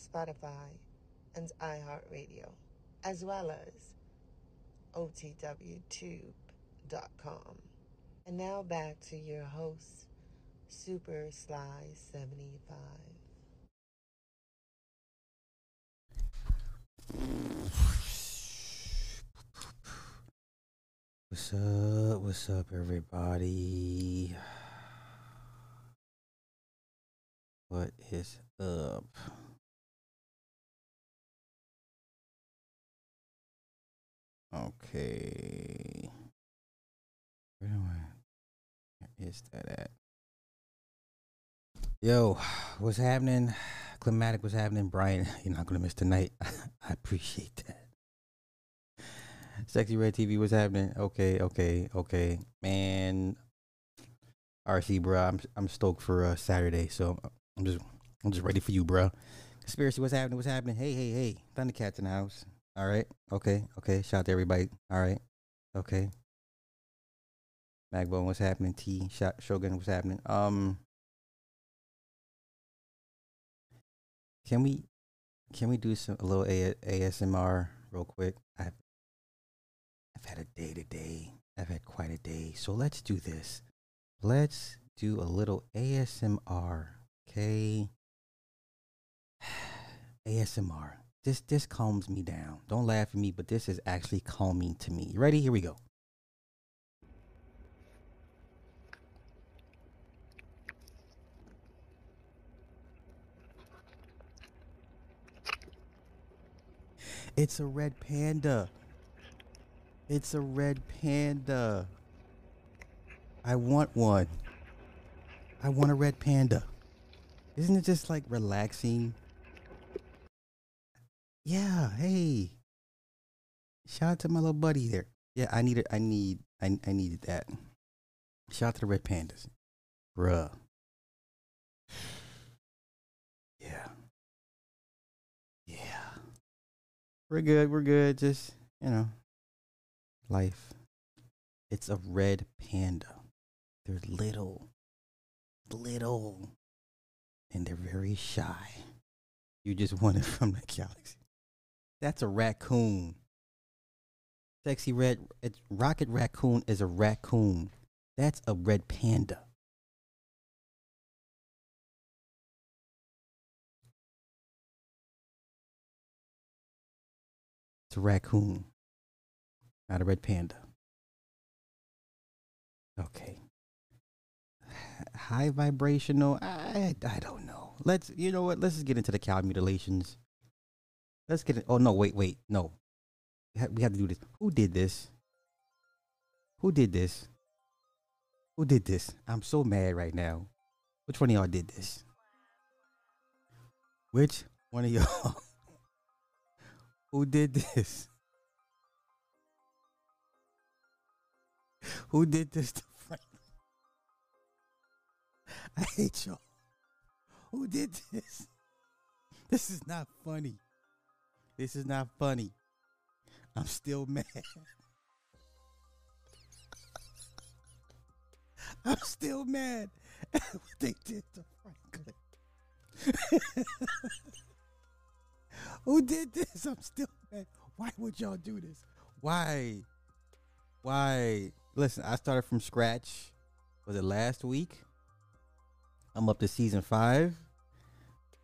Spotify, and iHeartRadio, as well as OTWTube.com. And now back to your host, Super Sly 75. What's up? What's up, everybody? What is up? Okay. Where? Where is that at? Yo, what's happening? Climatic, what's happening? Brian, you're not gonna miss tonight. I appreciate that. Sexy Red TV, what's happening? Okay, okay, okay. Man, RC, bro, I'm I'm stoked for uh, Saturday, so I'm just I'm just ready for you, bro. Conspiracy, what's happening? What's happening? Hey, hey, hey, Thundercats in the house. All right, okay, okay. Shout out to everybody. All right, okay. Magbone, what's happening? T, Shot, Shogun, what's happening? Um, can we can we do some a little a- ASMR real quick? I've I've had a day today. I've had quite a day. So let's do this. Let's do a little ASMR. Okay. ASMR. This this calms me down. Don't laugh at me, but this is actually calming to me. You ready? Here we go. It's a red panda. It's a red panda. I want one. I want a red panda. Isn't it just like relaxing? Yeah, hey. Shout out to my little buddy there. Yeah, I need it. I need I I needed that. Shout out to the red pandas. Bruh. Yeah. Yeah. We're good. We're good. Just, you know, life. It's a red panda. They're little, little, and they're very shy. You just want it from the galaxy. That's a raccoon. Sexy red. Rocket raccoon is a raccoon. That's a red panda. It's a raccoon, not a red panda. Okay. High vibrational. I I don't know. Let's you know what? Let's just get into the cow mutilations. Let's get it. Oh no! Wait, wait, no. We have, we have to do this. Who did this? Who did this? Who did this? I'm so mad right now. Which one of y'all did this? Which one of y'all? Who did this? Who did this to Frank? I hate y'all. Who did this? This is not funny. This is not funny. I'm still mad. I'm still mad at what they did to Franklin. Who did this? I'm still mad. Why would y'all do this? Why? Why? Listen, I started from scratch. Was it last week? I'm up to season five.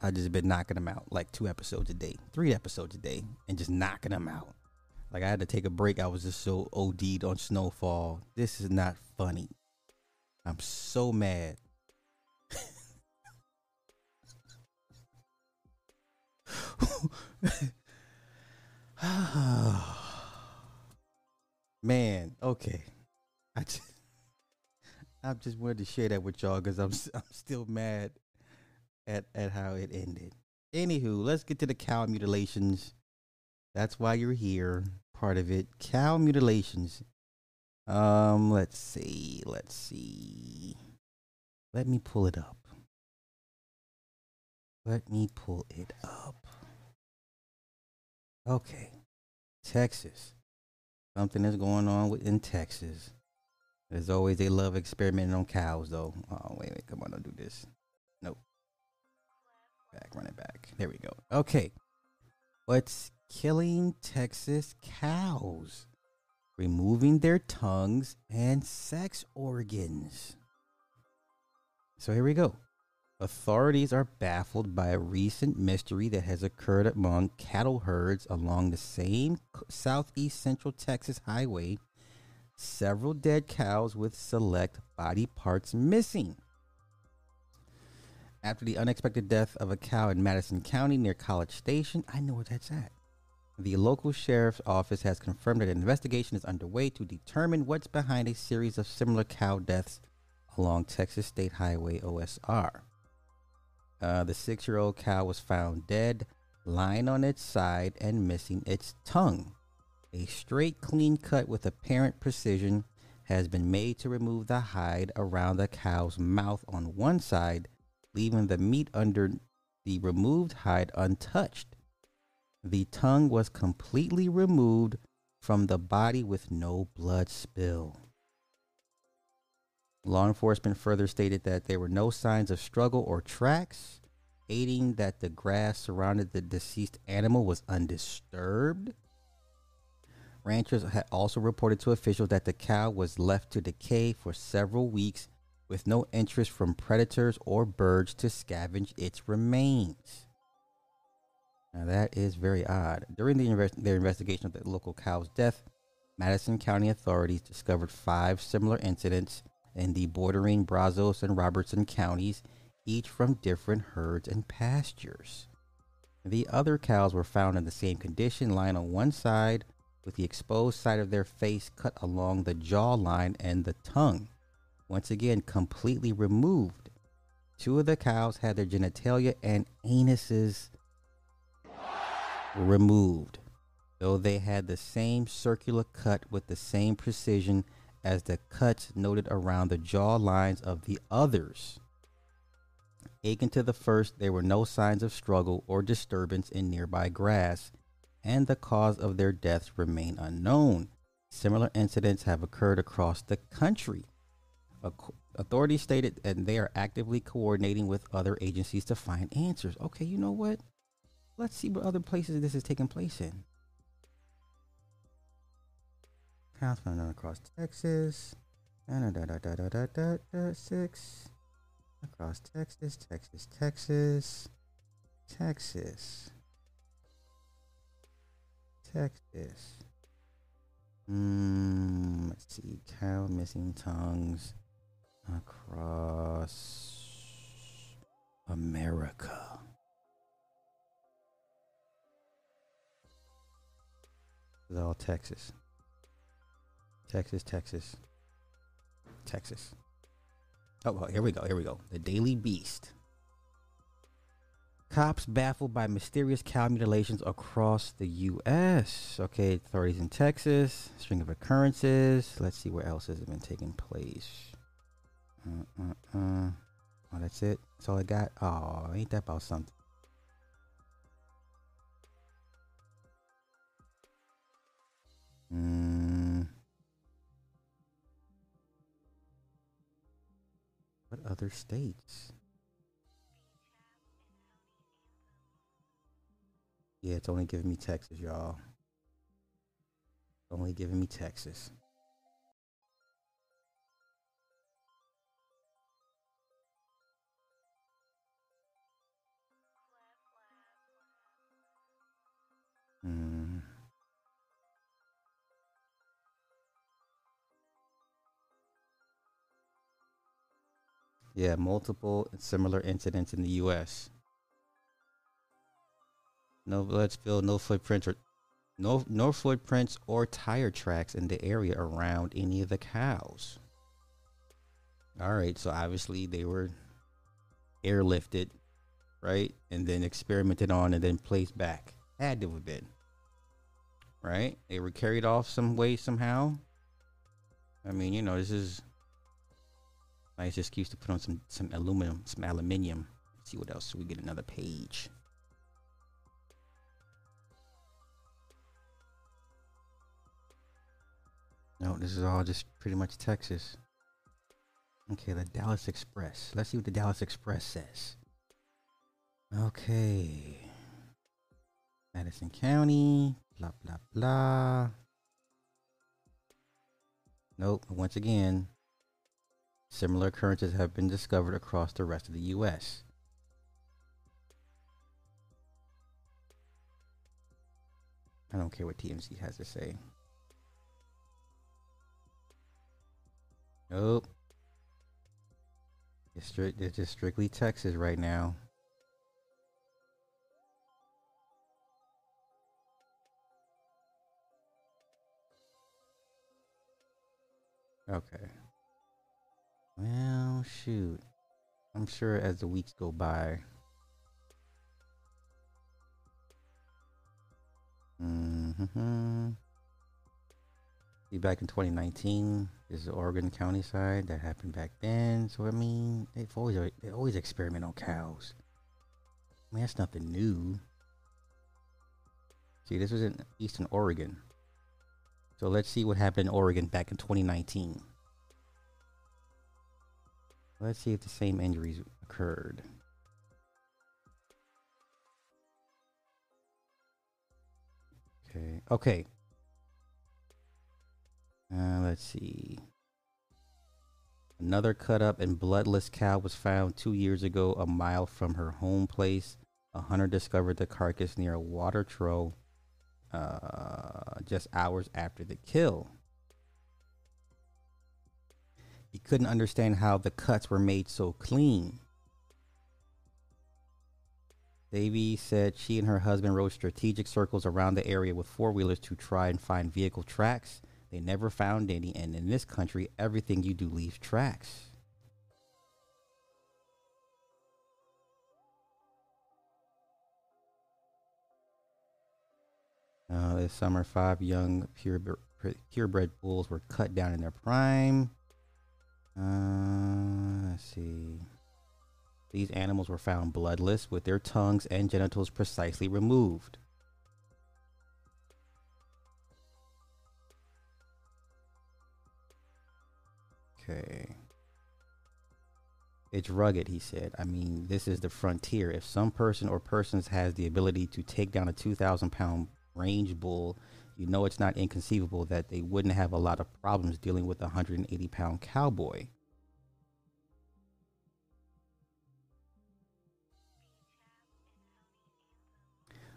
I just been knocking them out like two episodes a day, three episodes a day, and just knocking them out. Like I had to take a break. I was just so OD'd on Snowfall. This is not funny. I'm so mad. Man, okay. I just, I just wanted to share that with y'all because I'm I'm still mad at at how it ended. Anywho, let's get to the cow mutilations. That's why you're here. Part of it. Cow mutilations. Um, let's see. Let's see. Let me pull it up. Let me pull it up. Okay. Texas. Something is going on with, in Texas. As always, they love experimenting on cows, though. Oh, wait, wait. Come on, don't do this. Back, run it back. There we go. Okay. What's killing Texas cows? Removing their tongues and sex organs. So here we go. Authorities are baffled by a recent mystery that has occurred among cattle herds along the same southeast central Texas highway. Several dead cows with select body parts missing. After the unexpected death of a cow in Madison County near College Station, I know where that's at. The local sheriff's office has confirmed that an investigation is underway to determine what's behind a series of similar cow deaths along Texas State Highway OSR. Uh, the six year old cow was found dead, lying on its side and missing its tongue. A straight, clean cut with apparent precision has been made to remove the hide around the cow's mouth on one side, leaving the meat under the removed hide untouched. The tongue was completely removed from the body with no blood spill. Law enforcement further stated that there were no signs of struggle or tracks, aiding that the grass surrounding the deceased animal was undisturbed. Ranchers had also reported to officials that the cow was left to decay for several weeks with no interest from predators or birds to scavenge its remains. Now, that is very odd. During the their investigation of the local cow's death, Madison County authorities discovered five similar incidents in the bordering Brazos and Robertson counties, each from different herds and pastures. The other cows were found in the same condition, lying on one side with the exposed side of their face cut along the jawline and the tongue, once again completely removed. Two of the cows had their genitalia and anuses removed, though they had the same circular cut with the same precision as the cuts noted around the jaw lines of the others. Akin to the first, there were no signs of struggle or disturbance in nearby grass, and the cause of their deaths remain unknown. Similar incidents have occurred across the country. Authorities stated and they are actively coordinating with other agencies to find answers. Okay, you know what? Let's see what other places this is taking place in. Found across Texas. Six. Across Texas, Texas, Texas, Texas, Texas. Mm, let's see. Cow missing tongues across America. It's all Texas. Texas, Texas, Texas. Oh, well, here we go. Here we go. The Daily Beast. Cops baffled by mysterious cow mutilations across the U.S. Okay, authorities in Texas. String of occurrences. Let's see where else has it been taking place. Uh, uh, uh. Oh, that's it. That's all I got. Oh, ain't that about something? Hmm. What other states? Yeah, it's only giving me Texas, y'all. Only giving me Texas. Yeah, multiple similar incidents in the U.S. No blood spill, no footprints, or no no footprints or tire tracks in the area around any of the cows. All right, so obviously they were airlifted right? And then experimented on and then placed back. Had to have been. Right? They were carried off some way somehow. I mean, you know, this is nice excuse to put on some some aluminum, some aluminium. Let's see what else we get another page. No, this is all just pretty much Texas. Okay, the Dallas Express. Let's see what the Dallas Express says. Okay. Madison County, blah, blah, blah. Nope, once again, similar occurrences have been discovered across the rest of the U.S. I don't care what TMZ has to say. Nope. It's, it's just strictly Texas right now. Okay. Well, shoot. I'm sure as the weeks go by. Mm-hmm. See, back in 2019, this is Oregon County side that happened back then. So I mean, they've always they always experiment on cows. I mean, that's nothing new. See, this was in Eastern Oregon. So let's see what happened in Oregon back in 2019. Let's see if the same injuries occurred. Okay. Okay. Uh, let's see. Another cut up and bloodless cow was found two years ago, a mile from her home place. A hunter discovered the carcass near a water trough uh, just hours after the kill. He couldn't understand how the cuts were made so clean. Davy said she and her husband rode strategic circles around the area with four wheelers to try and find vehicle tracks. They never found any, and in this country, everything you do leaves tracks. Uh, this summer, five young pure, purebred bulls were cut down in their prime. Uh, let's see. These animals were found bloodless with their tongues and genitals precisely removed. Okay. It's rugged, he said. I mean, this is the frontier. If some person or persons has the ability to take down a 2,000 pound range bull, you know it's not inconceivable that they wouldn't have a lot of problems dealing with a 180 pound cowboy.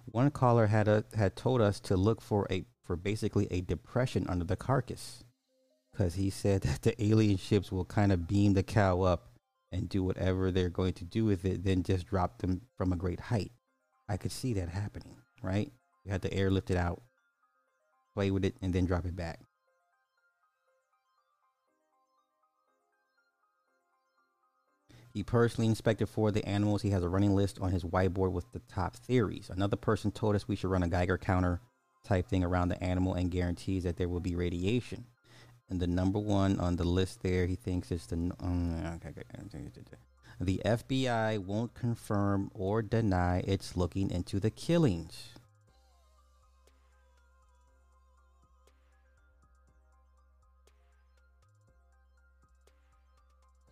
One caller had a, had told us to look for a for basically a depression under the carcass because he said that the alien ships will kind of beam the cow up and do whatever they're going to do with it, then just drop them from a great height. I could see that happening, right? You had the air lift it out, play with it, and then drop it back. He personally inspected four of the animals. He has a running list on his whiteboard with the top theories. Another person told us we should run a Geiger counter type thing around the animal and guarantees that there will be radiation. And the number one on the list there, he thinks is the um, the FBI won't confirm or deny it's looking into the killings.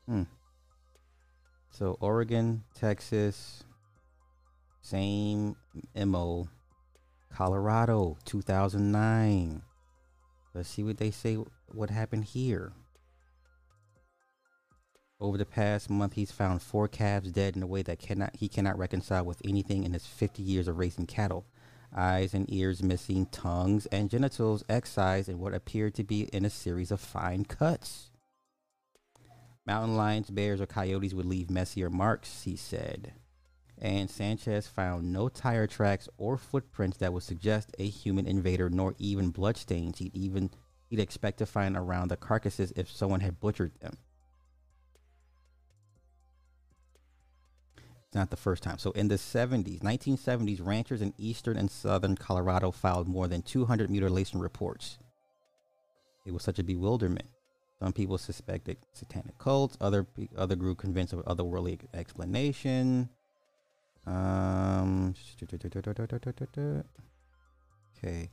Hmm. So Oregon, Texas, same MO. Colorado, 2009. Let's see what they say what happened here. Over the past month, he's found four calves dead in a way that cannot he cannot reconcile with anything in his 50 years of raising cattle. Eyes and ears missing, tongues and genitals excised in what appeared to be in a series of fine cuts. Mountain lions, bears, or coyotes would leave messier marks, he said. And Sanchez found no tire tracks or footprints that would suggest a human invader, nor even bloodstains he'd even he'd expect to find around the carcasses if someone had butchered them. It's not the first time. So in the 70s, 1970s, ranchers in eastern and southern Colorado filed more than 200 mutilation reports. It was such a bewilderment. Some people suspected satanic cults. Other other grew convinced of otherworldly explanation. Um, okay.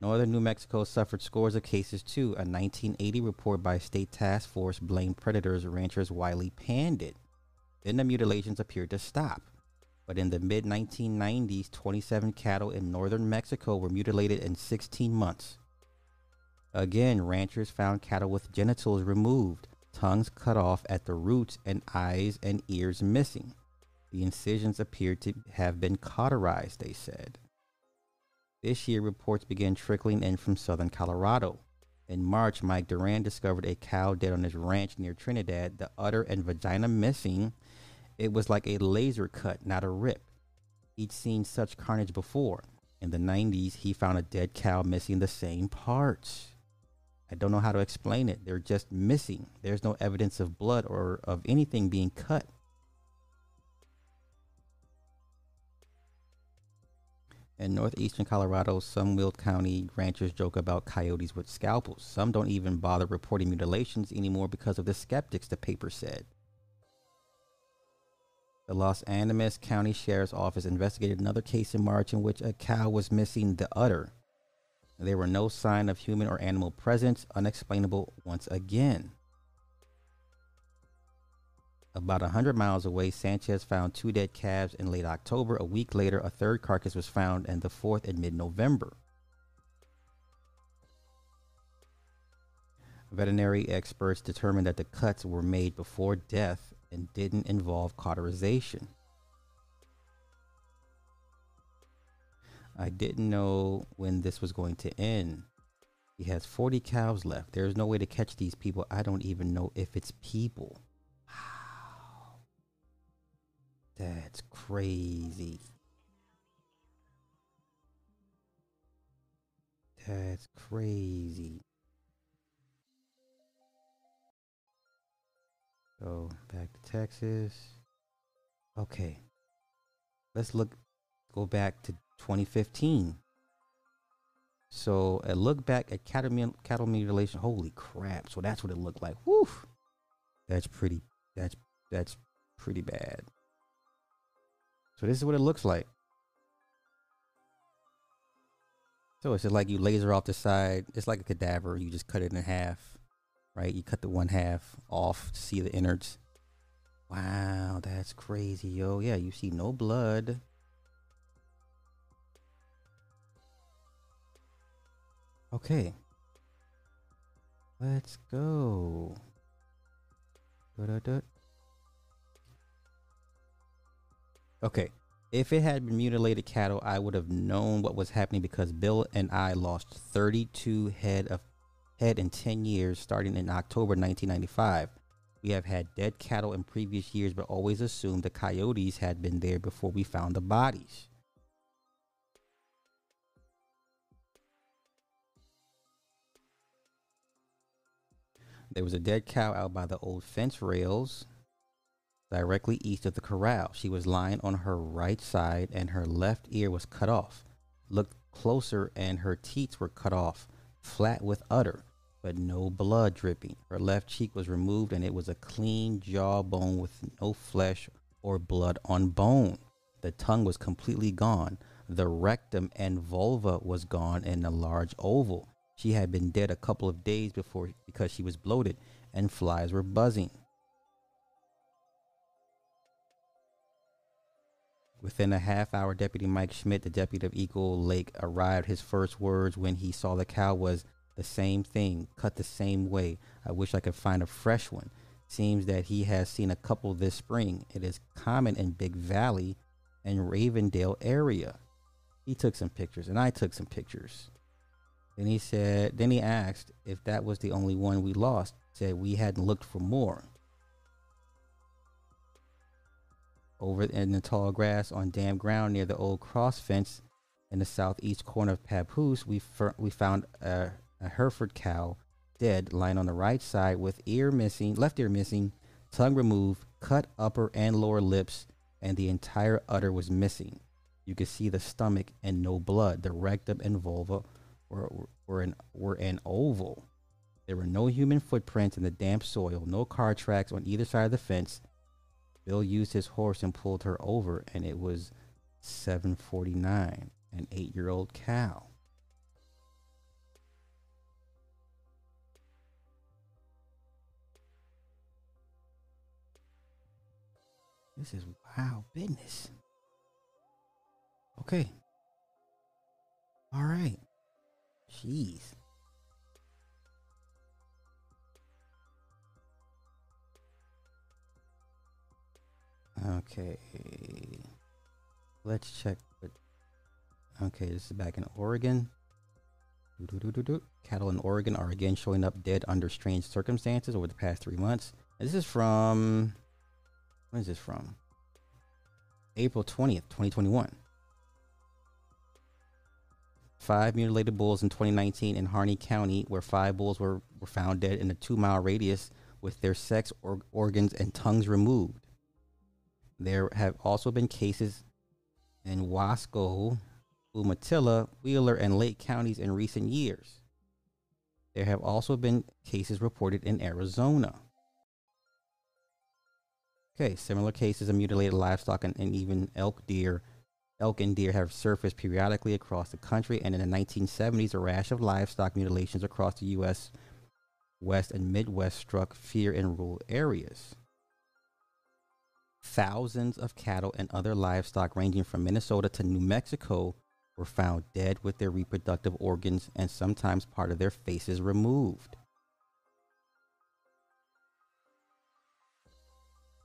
Northern New Mexico suffered scores of cases too. A 1980 report by state task force blamed predators ranchers Wiley Pandit. Then the mutilations appeared to stop. But in the mid 1990s, 27 cattle in northern Mexico were mutilated in 16 months. Again, ranchers found cattle with genitals removed, tongues cut off at the roots, and eyes and ears missing. The incisions appeared to have been cauterized, they said. This year, reports began trickling in from southern Colorado. In March, Mike Duran discovered a cow dead on his ranch near Trinidad, the udder and vagina missing. It was like a laser cut, not a rip. He'd seen such carnage before. In the 90s, he found a dead cow missing the same parts. I don't know how to explain it. They're just missing. There's no evidence of blood or of anything being cut. In northeastern Colorado, some Weld County ranchers joke about coyotes with scalpels. Some don't even bother reporting mutilations anymore because of the skeptics, the paper said. The Los Animas County Sheriff's Office investigated another case in March in which a cow was missing the udder. There were no sign of human or animal presence, unexplainable once again. About 100 miles away, Sanchez found two dead calves in late October. A week later, a third carcass was found, and the fourth in mid November. Veterinary experts determined that the cuts were made before death and didn't involve cauterization. I didn't know when this was going to end. He has 40 cows left. There's no way to catch these people. I don't even know if it's people. That's crazy. That's crazy. So back to Texas. Okay. Let's look go back to 2015. So a look back at cattle, mutilation. Holy crap! So that's what it looked like. Whew. That's pretty. That's that's pretty bad. So this is what it looks like. So it's just like you laser off the side. It's like a cadaver. You just cut it in half, right? You cut the one half off to see the innards. Wow, that's crazy, yo. Yeah, you see no blood. Okay. Let's go. Okay. If it had been mutilated cattle, I would have known what was happening because Bill and I lost 32 head of head in 10 years starting in October 1995. We have had dead cattle in previous years but always assumed the coyotes had been there before we found the bodies. There was a dead cow out by the old fence rails directly east of the corral. She was lying on her right side and her left ear was cut off. Looked closer and her teats were cut off, flat with udder, but no blood dripping. Her left cheek was removed and it was a clean jawbone with no flesh or blood on bone. The tongue was completely gone. The rectum and vulva was gone in a large oval. She had been dead a couple of days before because she was bloated and flies were buzzing. Within a half hour, Deputy Mike Schmidt, the deputy of Eagle Lake, arrived. His first words when he saw the cow was the same thing, cut the same way. I wish I could find a fresh one. Seems that he has seen a couple this spring. It is common in Big Valley and Ravendale area. He took some pictures, and I took some pictures. Then he said, then he asked if that was the only one we lost. Said we hadn't looked for more. over in the tall grass on damp ground near the old cross fence in the southeast corner of Papoose, we, fir- we found a, a Hereford cow dead, lying on the right side with ear missing, left ear missing, tongue removed, cut upper and lower lips, and the entire udder was missing. You could see the stomach and no blood. The rectum and vulva were, were, an, were an oval. There were no human footprints in the damp soil, no car tracks on either side of the fence. Bill used his horse and pulled her over, and it was 749, an eight year old cow. This is wow business. Okay. All right. Jeez. Okay. Let's check. Okay, this is back in Oregon. Cattle in Oregon are again showing up dead under strange circumstances over the past three months. This is from. When is this from? April 20th, 2021. Five mutilated bulls in 2019 in Harney County, where five bulls were, were found dead in a two mile radius with their sex or- organs and tongues removed. There have also been cases in Wasco, Umatilla, Wheeler, and Lake counties in recent years. There have also been cases reported in Arizona. Okay, similar cases of mutilated livestock and, and even elk deer, elk and deer have surfaced periodically across the country. And in the 1970s, a rash of livestock mutilations across the U.S. West and Midwest struck fear in rural areas. Thousands of cattle and other livestock ranging from Minnesota to New Mexico were found dead with their reproductive organs and sometimes part of their faces removed.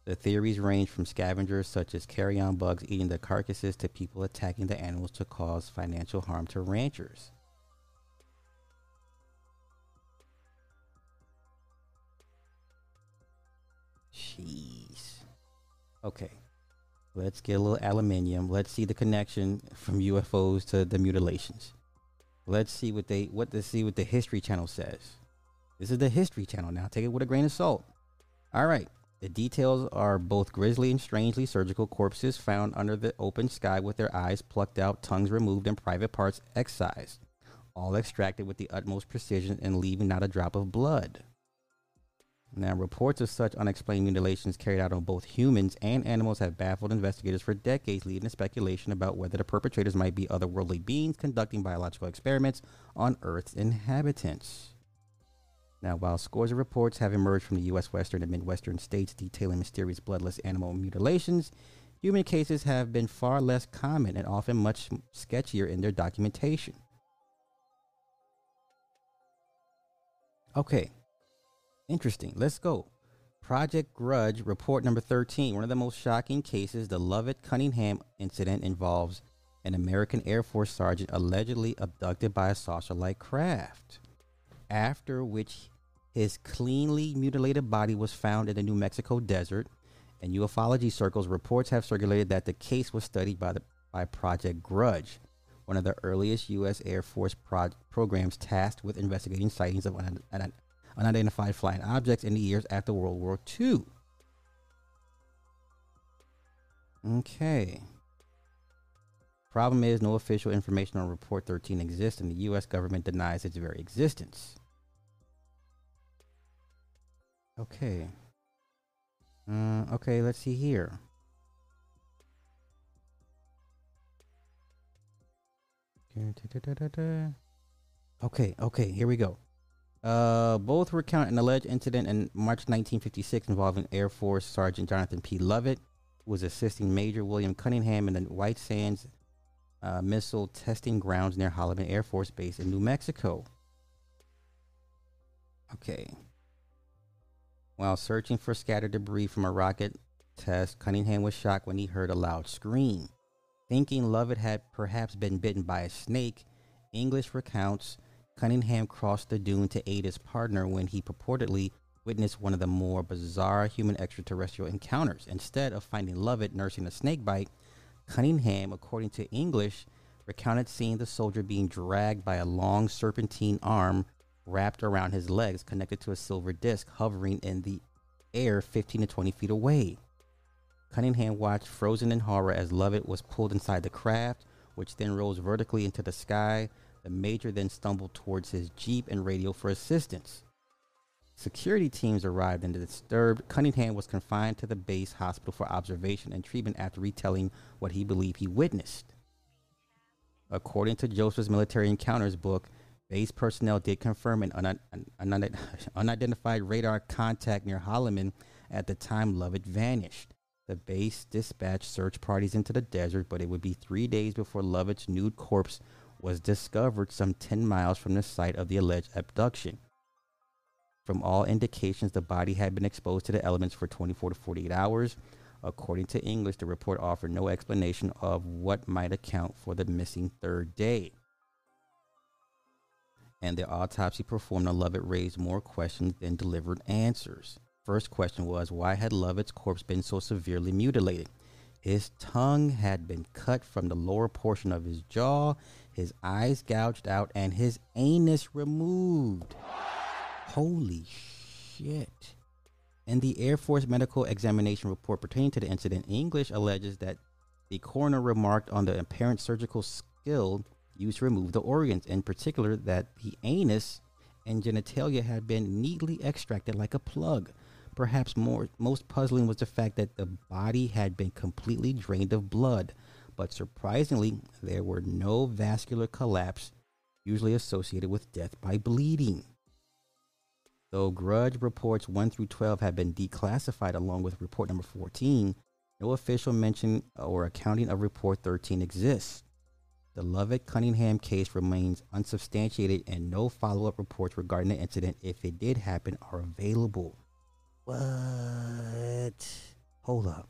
The theories range from scavengers such as carrion bugs eating the carcasses to people attacking the animals to cause financial harm to ranchers. Jeez. Okay. Let's get a little aluminium. Let's see the connection from UFOs to the mutilations. Let's see what they what to see what the History Channel says. This is the History Channel now. Take it with a grain of salt. All right. The details are both grisly and strangely surgical corpses found under the open sky with their eyes plucked out, tongues removed, and private parts excised, all extracted with the utmost precision and leaving not a drop of blood. Now, reports of such unexplained mutilations carried out on both humans and animals have baffled investigators for decades, leading to speculation about whether the perpetrators might be otherworldly beings conducting biological experiments on Earth's inhabitants. Now, while scores of reports have emerged from the U.S. Western and Midwestern states detailing mysterious bloodless animal mutilations, human cases have been far less common and often much sketchier in their documentation. Okay, interesting. Let's go. Project Grudge report number 13. One of the most shocking cases, the Lovett Cunningham incident, involves an American Air Force sergeant allegedly abducted by a saucer like craft after which his cleanly mutilated body was found in the New Mexico desert. In ufology circles, reports have circulated that the case was studied by the by Project Grudge, one of the earliest U.S. Air Force pro- programs tasked with investigating sightings of un- un- unidentified flying objects in the years after World War II. Okay. Problem is, no official information on Report 13 exists, and the U.S. government denies its very existence. Okay. Uh, okay, let's see here. Okay, okay, here we go. Uh, both recount an alleged incident in March 1956 involving Air Force Sergeant Jonathan P. Lovett, who was assisting Major William Cunningham in the White Sands uh, missile testing grounds near Holloman Air Force Base in New Mexico. Okay. While searching for scattered debris from a rocket test, Cunningham was shocked when he heard a loud scream. Thinking Lovett had perhaps been bitten by a snake, English recounts Cunningham crossed the dune to aid his partner when he purportedly witnessed one of the more bizarre human extraterrestrial encounters. Instead of finding Lovett nursing a snake bite, Cunningham, according to English, recounted seeing the soldier being dragged by a long serpentine arm wrapped around his legs, connected to a silver disc hovering in the air 15 to 20 feet away. Cunningham watched frozen in horror as Lovett was pulled inside the craft, which then rose vertically into the sky. The major then stumbled towards his Jeep and radio for assistance. Security teams arrived and disturbed. Cunningham was confined to the base hospital for observation and treatment after retelling what he believed he witnessed. According to Joseph's Military Encounters book, base personnel did confirm an, un- an unidentified radar contact near Holloman at the time Lovett vanished. The base dispatched search parties into the desert, but it would be three days before Lovett's nude corpse was discovered some 10 miles from the site of the alleged abduction. From all indications, the body had been exposed to the elements for 24 to 48 hours. According to English, the report offered no explanation of what might account for the missing third day. And the autopsy performed on Lovett raised more questions than delivered answers. First question was why had Lovett's corpse been so severely mutilated? His tongue had been cut from the lower portion of his jaw, his eyes gouged out, and his anus removed. Holy shit. In the Air Force medical examination report pertaining to the incident, English alleges that the coroner remarked on the apparent surgical skill used to remove the organs, in particular that the anus and genitalia had been neatly extracted like a plug. Perhaps more most puzzling was the fact that the body had been completely drained of blood, but surprisingly, there were no vascular collapse usually associated with death by bleeding. Though Grudge reports 1 through 12 have been declassified along with report number 14, no official mention or accounting of report 13 exists. The Lovett Cunningham case remains unsubstantiated and no follow up reports regarding the incident, if it did happen, are available. What? Hold up.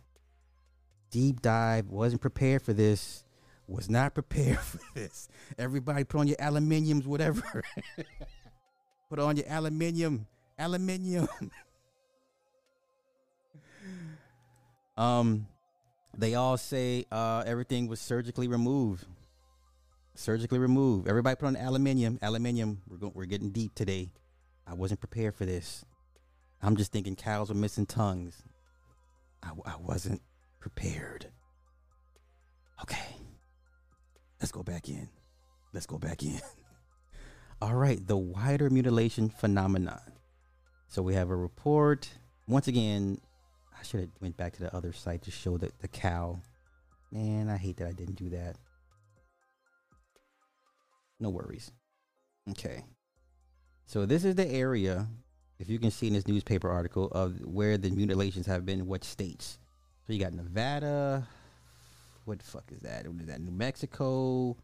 Deep dive, wasn't prepared for this. Was not prepared for this. Everybody put on your aluminiums, whatever. Put on your aluminium. Aluminium. um, they all say uh, everything was surgically removed. Surgically removed. Everybody put on aluminium. Aluminium. We're going. We're getting deep today. I wasn't prepared for this. I'm just thinking cows were missing tongues. I, I wasn't prepared. Okay. Let's go back in. Let's go back in. All right, the wider mutilation phenomenon. So we have a report. Once again, I should have went back to the other site to show the, the cow. Man, I hate that I didn't do that. No worries. Okay. So this is the area, if you can see in this newspaper article, of where the mutilations have been, what states. So you got Nevada. What the fuck is that? What is that? New Mexico,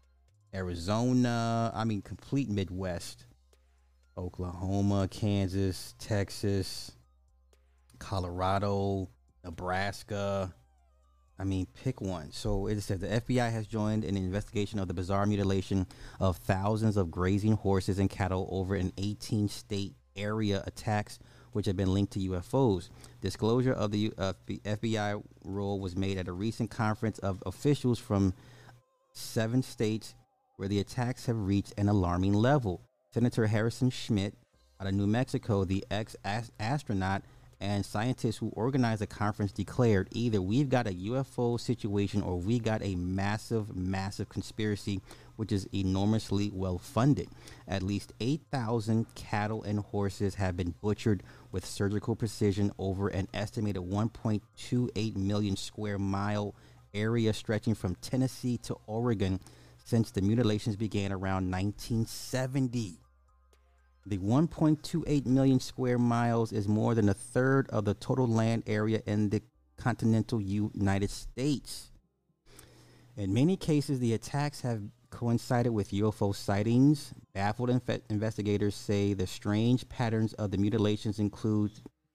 Arizona, I mean, complete Midwest, Oklahoma, Kansas, Texas, Colorado, Nebraska. I mean, pick one. So it says the FBI has joined an investigation of the bizarre mutilation of thousands of grazing horses and cattle over an 18 state area attacks which have been linked to UFOs. Disclosure of the uh, FBI role was made at a recent conference of officials from seven states where the attacks have reached an alarming level. Senator Harrison Schmitt out of New Mexico, the ex astronaut and scientist who organized the conference declared either we've got a UFO situation or we got a massive, massive conspiracy, which is enormously well funded. At least 8,000 cattle and horses have been butchered with surgical precision over an estimated 1.28 million square mile area stretching from Tennessee to Oregon since the mutilations began around 1970. The 1.28 million square miles is more than a third of the total land area in the continental United States. In many cases, the attacks have coincided with UFO sightings. Baffled inf- investigators say the strange patterns of the mutilations include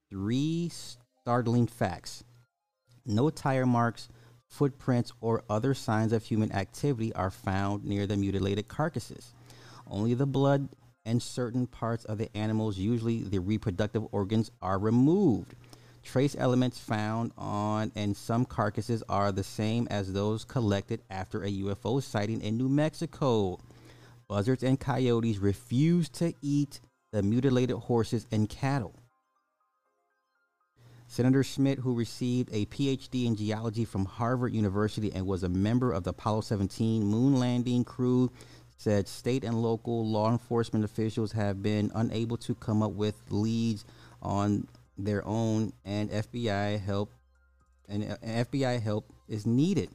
three startling facts no tire marks, footprints, or other signs of human activity are found near the mutilated carcasses. Only the blood and certain parts of the animals, usually the reproductive organs, are removed. Trace elements found on and some carcasses are the same as those collected after a UFO sighting in New Mexico. Buzzards and coyotes refuse to eat the mutilated horses and cattle. Senator Schmitt, who received a PhD in geology from Harvard University and was a member of the Apollo 17 moon landing crew, said state and local law enforcement officials have been unable to come up with leads on their own and FBI help and FBI help is needed.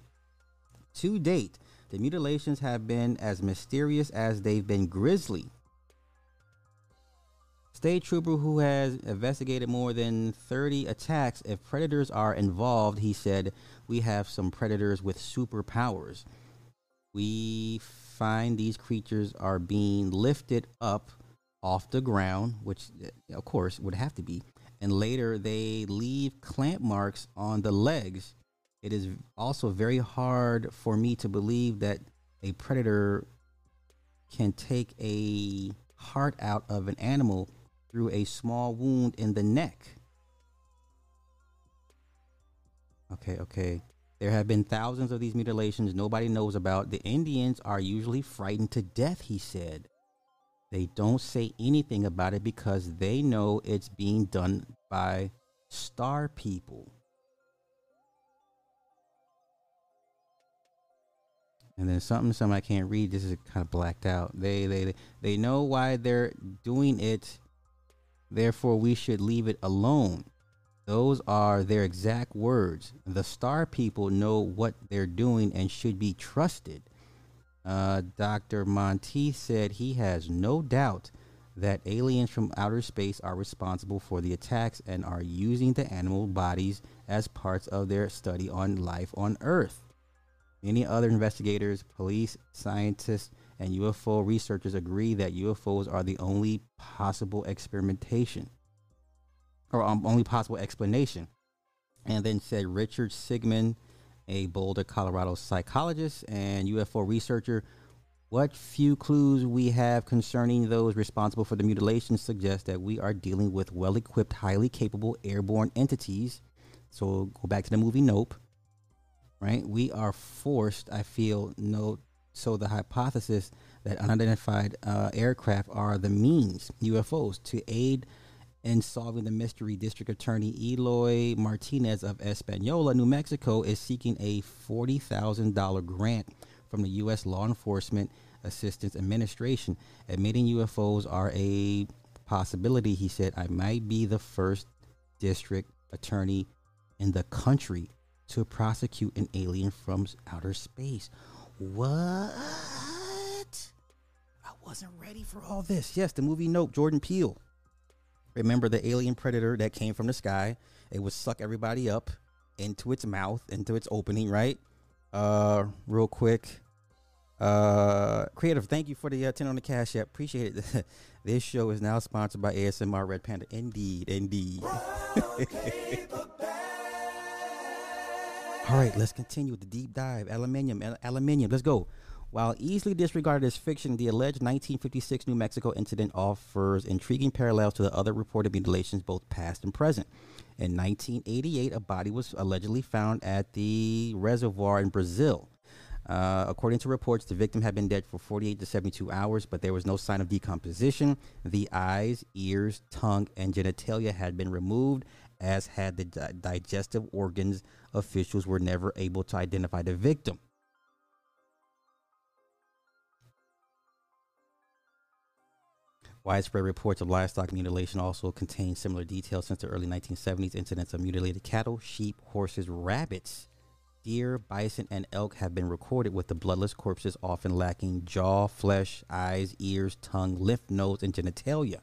To date, the mutilations have been as mysterious as they've been grisly. State trooper who has investigated more than 30 attacks. If predators are involved, he said, we have some predators with superpowers. We find these creatures are being lifted up off the ground, which of course would have to be, and later they leave clamp marks on the legs. It is also very hard for me to believe that a predator can take a heart out of an animal through a small wound in the neck. Okay, okay. There have been thousands of these mutilations nobody knows about. The Indians are usually frightened to death, he said. They don't say anything about it because they know it's being done by star people. And then something, something I can't read. This is kind of blacked out. They, they, they know why they're doing it. Therefore, we should leave it alone. Those are their exact words. The star people know what they're doing and should be trusted. Uh, Dr. Monteith said he has no doubt that aliens from outer space are responsible for the attacks and are using the animal bodies as parts of their study on life on Earth. Many other investigators, police, scientists, and UFO researchers agree that UFOs are the only possible experimentation or um, only possible explanation. And then said Richard Sigmund, a Boulder, Colorado psychologist and UFO researcher, what few clues we have concerning those responsible for the mutilation suggest that we are dealing with well equipped, highly capable airborne entities. So go back to the movie Nope. Right? We are forced, I feel, no. So the hypothesis that unidentified uh, aircraft are the means, UFOs, to aid in solving the mystery, District Attorney Eloy Martinez of Espanola, New Mexico, is seeking a $40,000 grant from the U.S. Law Enforcement Assistance Administration. Admitting UFOs are a possibility, he said, I might be the first district attorney in the country to prosecute an alien from outer space. What? I wasn't ready for all this. Yes, the movie Nope, Jordan Peele. Remember the alien predator that came from the sky? It would suck everybody up into its mouth, into its opening, right? Uh, real quick. Uh, creative, thank you for the uh, 10 on the cash app. Appreciate it. this show is now sponsored by ASMR Red Panda. Indeed, indeed. All right, let's continue with the deep dive. Aluminium, aluminium. Let's go. While easily disregarded as fiction, the alleged 1956 New Mexico incident offers intriguing parallels to the other reported mutilations, both past and present. In 1988, a body was allegedly found at the reservoir in Brazil. Uh, according to reports, the victim had been dead for 48 to 72 hours, but there was no sign of decomposition. The eyes, ears, tongue, and genitalia had been removed, as had the di- digestive organs. Officials were never able to identify the victim. Widespread reports of livestock mutilation also contain similar details since the early 1970s. Incidents of mutilated cattle, sheep, horses, rabbits, deer, bison, and elk have been recorded with the bloodless corpses often lacking jaw, flesh, eyes, ears, tongue, lymph nodes, and genitalia.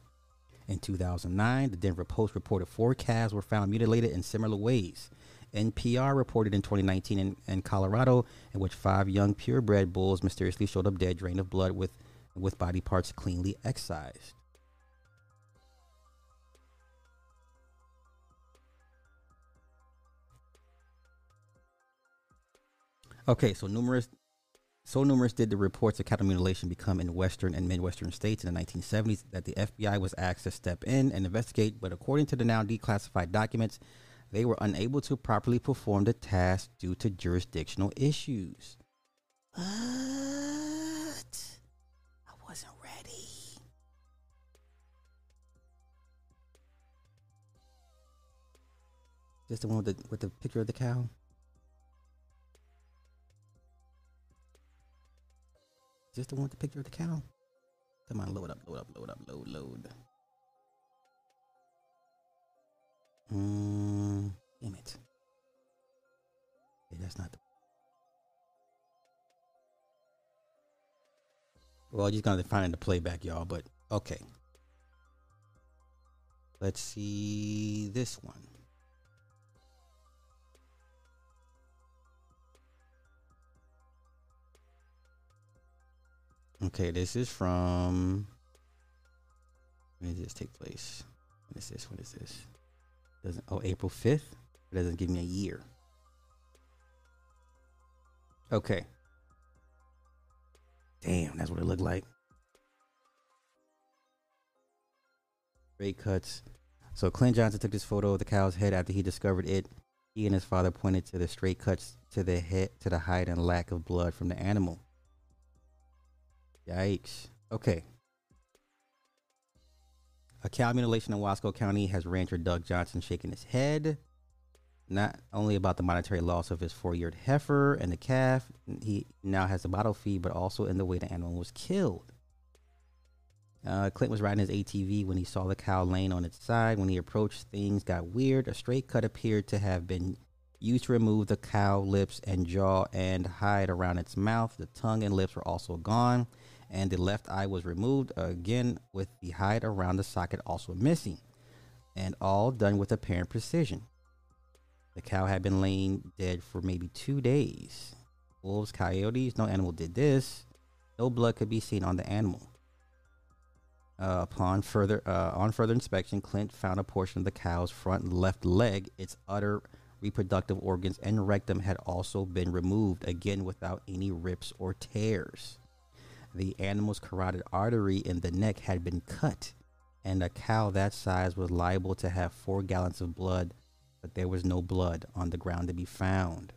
In 2009, the Denver Post reported four calves were found mutilated in similar ways. NPR reported in 2019 in, in Colorado, in which five young purebred bulls mysteriously showed up dead, drained of blood, with with body parts cleanly excised. Okay, so numerous so numerous did the reports of cattle mutilation become in western and midwestern states in the 1970s that the FBI was asked to step in and investigate, but according to the now declassified documents, they were unable to properly perform the task due to jurisdictional issues. This the one with the with the picture of the cow? This the one with the picture of the cow? Come on, load up, load up, load up, load, load. Mm, damn it. Yeah, that's not the. Well, just gonna find the playback, y'all. But okay. Let's see this one. Okay, this is from. When did this take place? When is this? When is this? Doesn't oh April fifth? It doesn't give me a year. Okay. Damn, that's what it looked like. Straight cuts. So Clint Johnson took this photo of the cow's head after he discovered it. He and his father pointed to the straight cuts to the head, to the height and lack of blood from the animal. Yikes. Okay. A cow mutilation in Wasco County has rancher Doug Johnson shaking his head. Not only about the monetary loss of his four year heifer and the calf, he now has a bottle fee, but also in the way the animal was killed. Uh, Clint was riding his ATV when he saw the cow laying on its side. When he approached, things got weird. A straight cut appeared to have been used to remove the cow lips and jaw and hide around its mouth. The tongue and lips were also gone and the left eye was removed again with the hide around the socket also missing, and all done with apparent precision. The cow had been laying dead for maybe two days. Wolves, coyotes, no animal did this. No blood could be seen on the animal. Uh, upon further uh, on further inspection, Clint found a portion of the cow's front left leg. Its udder, reproductive organs, and rectum had also been removed, again without any rips or tears. The animal's carotid artery in the neck had been cut, and a cow that size was liable to have four gallons of blood, but there was no blood on the ground to be found.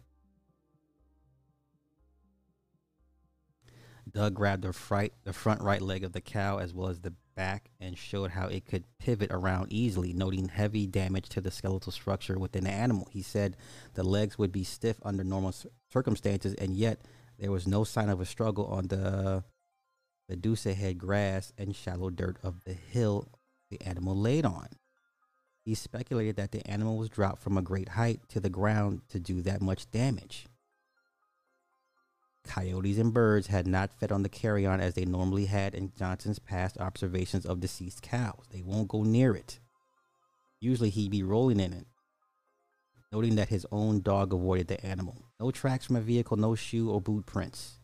Doug grabbed the, fright, the front right leg of the cow as well as the back and showed how it could pivot around easily, noting heavy damage to the skeletal structure within the animal. He said the legs would be stiff under normal circumstances, and yet there was no sign of a struggle on the Medusa had grass and shallow dirt of the hill the animal laid on. He speculated that the animal was dropped from a great height to the ground to do that much damage. Coyotes and birds had not fed on the carrion as they normally had in Johnson's past observations of deceased cows. They won't go near it. Usually he'd be rolling in it, noting that his own dog avoided the animal. No tracks from a vehicle, no shoe or boot prints.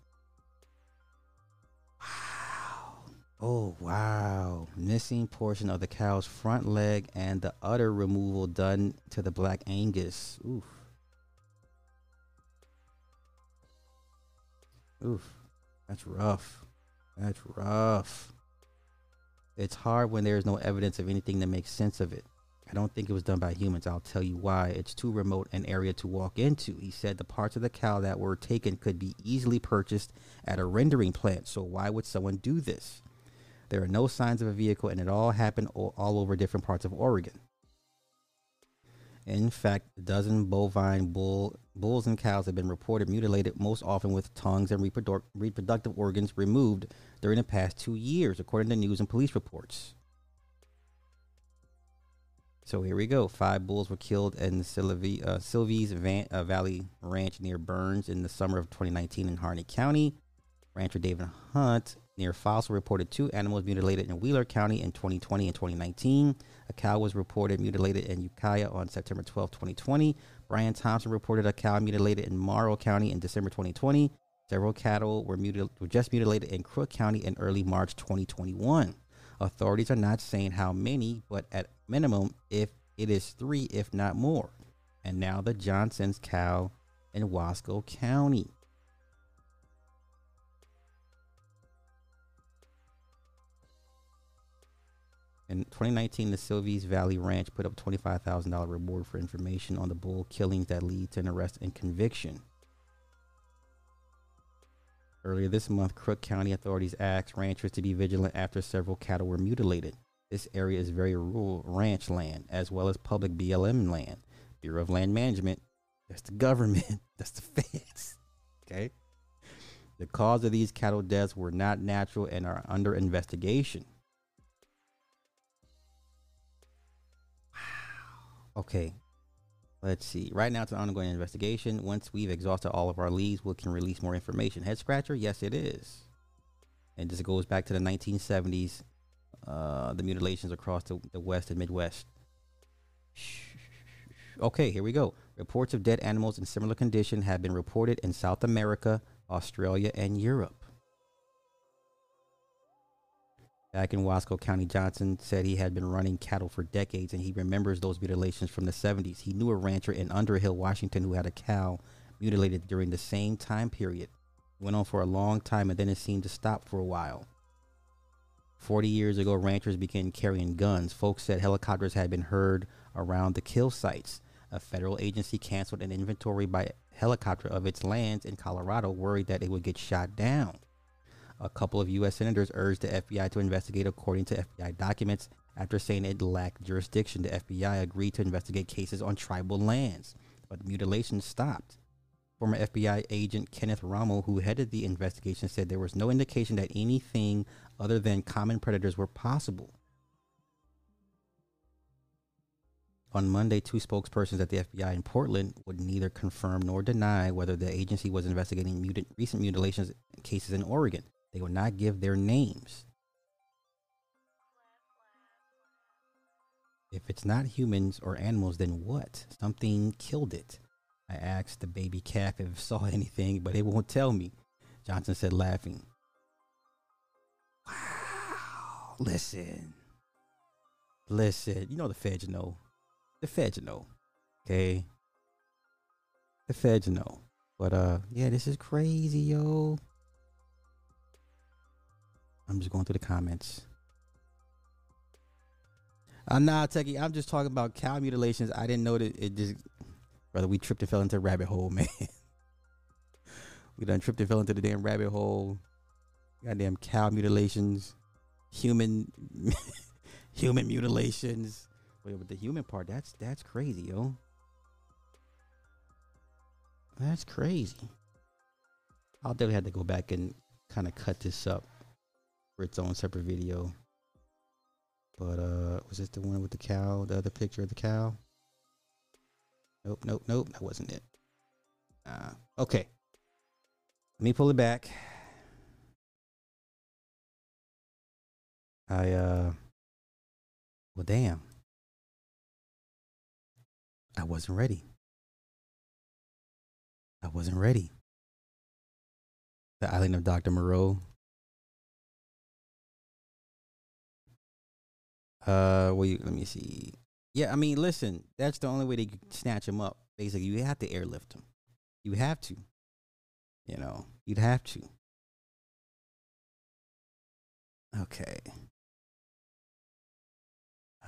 Oh, wow. Missing portion of the cow's front leg and the udder removal done to the black Angus. Oof. Oof. That's rough. That's rough. It's hard when there's no evidence of anything that makes sense of it. I don't think it was done by humans. I'll tell you why. It's too remote an area to walk into. He said the parts of the cow that were taken could be easily purchased at a rendering plant. So why would someone do this? There are no signs of a vehicle, and it all happened all, over different parts of Oregon. In fact, a dozen bovine bull, bulls and cows have been reported mutilated, most often with tongues and reprodu- reproductive organs removed during the past two years, according to news and police reports. So here we go. Five bulls were killed in Sylvie, uh, Sylvie's Van, uh, Valley Ranch near Burns in the summer of 2019 in Harney County. Rancher David Hunt near Fossil reported two animals mutilated in Wheeler County in 2020 and 2019. A cow was reported mutilated in Ukiah on September 12, 2020. Brian Thompson reported a cow mutilated in Morrow County in December 2020. Several cattle were, mutil- were just mutilated in Crook County in early March 2021. Authorities are not saying how many, but at minimum, if it is three, if not more. And now the Johnson's cow in Wasco County. In 2019, the Silvies Valley Ranch put up $25,000 reward for information on the bull killings that lead to an arrest and conviction. Earlier this month, Crook County authorities asked ranchers to be vigilant after several cattle were mutilated. This area is very rural ranch land as well as public BLM land. Bureau of Land Management. That's the government. That's the feds. Okay. The cause of these cattle deaths were not natural and are under investigation. Okay. Let's see. Right now, it's an ongoing investigation. Once we've exhausted all of our leads, we can release more information. Head scratcher? Yes, it is. And this goes back to the 1970s, uh, the mutilations across the, the West and Midwest. Okay, here we go. Reports of dead animals in similar condition have been reported in South America, Australia, and Europe. Back in Wasco County, Johnson said he had been running cattle for decades and he remembers those mutilations from the 70s. He knew a rancher in Underhill, Washington, who had a cow mutilated during the same time period. It went on for a long time and then it seemed to stop for a while. 40 years ago, ranchers began carrying guns. Folks said helicopters had been heard around the kill sites. A federal agency canceled an inventory by helicopter of its lands in Colorado, worried that it would get shot down. A couple of U.S. senators urged the FBI to investigate, according to FBI documents. After saying it lacked jurisdiction, the FBI agreed to investigate cases on tribal lands, but the mutilations stopped. Former FBI agent Kenneth Rommel, who headed the investigation, said there was no indication that anything other than common predators were possible. On Monday, two spokespersons at the FBI in Portland would neither confirm nor deny whether the agency was investigating mutant, recent mutilations cases in Oregon. They would not give their names. If it's not humans or animals, then what? Something killed it. I asked the baby calf if it saw anything, but it won't tell me. Johnson said, laughing. Wow. Listen. Listen. You know the feds know. The feds know. Okay. The feds know. But uh yeah, this is crazy, yo. I'm just going through the comments. I'm not taking. I'm just talking about cow mutilations. I didn't know that it just, brother. We tripped and fell into a rabbit hole, man. we done tripped and fell into the damn rabbit hole. Goddamn cow mutilations, human, human mutilations. Wait, but the human part, that's that's crazy, yo. That's crazy. I'll definitely have to go back and kind of cut this up for its own separate video. But uh was this the one with the cow, the other picture of the cow? Nope, nope, nope, that wasn't it. Uh, okay. Let me pull it back. I uh well damn. I wasn't ready. I wasn't ready. The island of Dr. Moreau Uh, well, you, let me see. Yeah, I mean, listen, that's the only way they snatch him up. Basically, you have to airlift him. You have to. You know, you'd have to. Okay.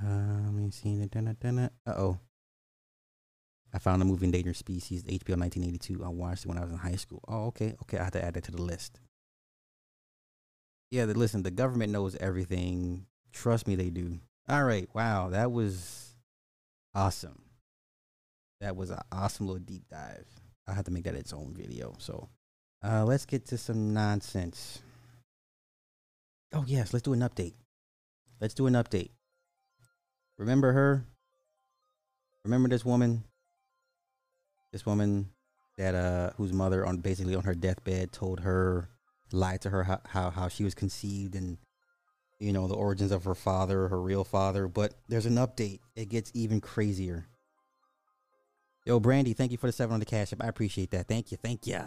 Uh, let me see. Uh oh. I found a movie Endangered Species, HBO 1982. I watched it when I was in high school. Oh, okay. Okay, I have to add that to the list. Yeah, the, listen, the government knows everything. Trust me, they do. All right. Wow. That was awesome. That was an awesome little deep dive. I have to make that its own video. So uh, let's get to some nonsense. Oh, yes. Let's do an update. Let's do an update. Remember her? Remember this woman? This woman that uh whose mother on basically on her deathbed told her lied to her how how, how she was conceived and you know, the origins of her father, her real father. But there's an update. It gets even crazier. Yo, Brandy, thank you for the seven on the cash app. I appreciate that. Thank you. Thank you.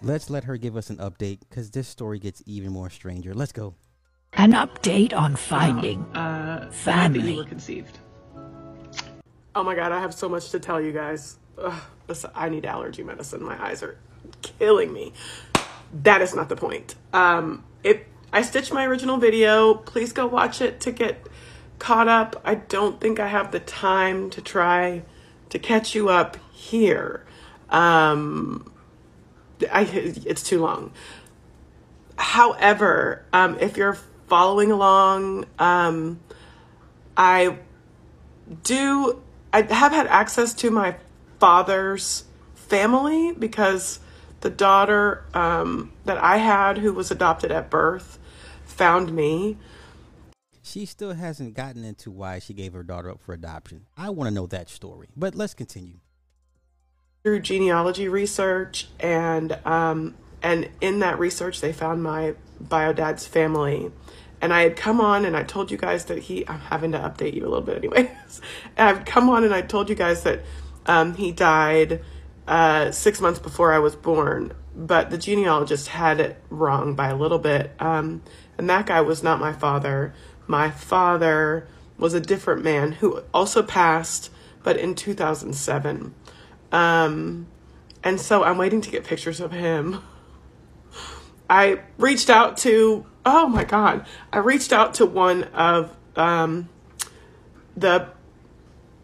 Let's let her give us an update because this story gets even more stranger. Let's go. An update on finding uh, family. You were conceived. Oh my god, I have so much to tell you guys. Ugh, I need allergy medicine. My eyes are killing me. That is not the point. Um, it I stitched my original video. Please go watch it to get caught up. I don't think I have the time to try to catch you up here. Um, I it's too long. However, um, if you're following along, um, I do, I have had access to my father's family because the daughter um, that I had, who was adopted at birth, found me. She still hasn't gotten into why she gave her daughter up for adoption. I want to know that story, but let's continue. Through genealogy research, and um, and in that research, they found my bio dad's family. And I had come on and I told you guys that he, I'm having to update you a little bit anyways. I've come on and I told you guys that um, he died uh, six months before I was born, but the genealogist had it wrong by a little bit. Um, and that guy was not my father. My father was a different man who also passed, but in 2007. Um, and so I'm waiting to get pictures of him. I reached out to, oh my God, I reached out to one of um, the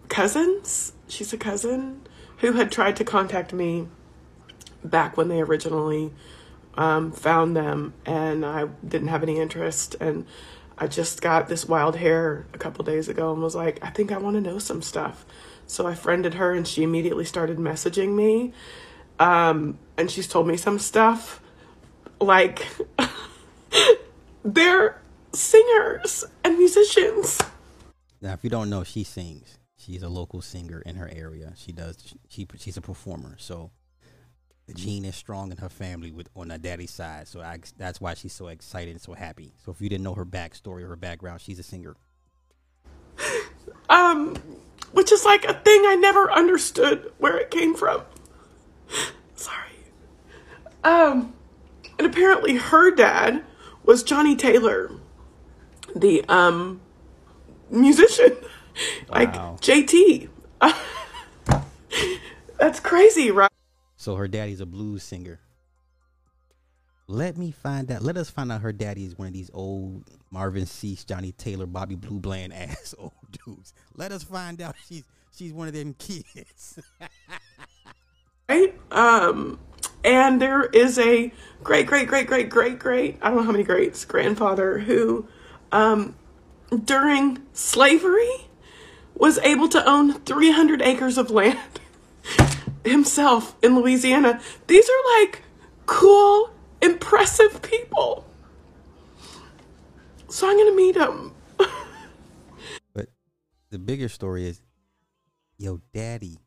cousins. She's a cousin who had tried to contact me back when they originally um, found them, and I didn't have any interest. And I just got this wild hair a couple days ago and was like, I think I want to know some stuff. So I friended her, and she immediately started messaging me. Um, and she's told me some stuff like they're singers and musicians. Now, if you don't know, she sings. She's a local singer in her area. She does. She she's a performer. So the gene is strong in her family with on her daddy's side. So I, that's why she's so excited and so happy. So if you didn't know her backstory or her background, she's a singer. Um, which is like a thing I never understood where it came from. Sorry. Um, and apparently her dad was Johnnie Taylor, the um musician. like JT. That's crazy, right? So her daddy's a blues singer. Let me find out. Let us find out her daddy is one of these old Marvin Sease, Johnnie Taylor, Bobby Blue Bland ass old dudes. Let us find out she's she's one of them kids. right? Um, and there is a great, great, great, great, great, great, I don't know how many greats, grandfather who, um, during slavery was able to own 300 acres of land himself in Louisiana. These are like cool, impressive people. So I'm going to meet him. but the bigger story is, yo, daddy,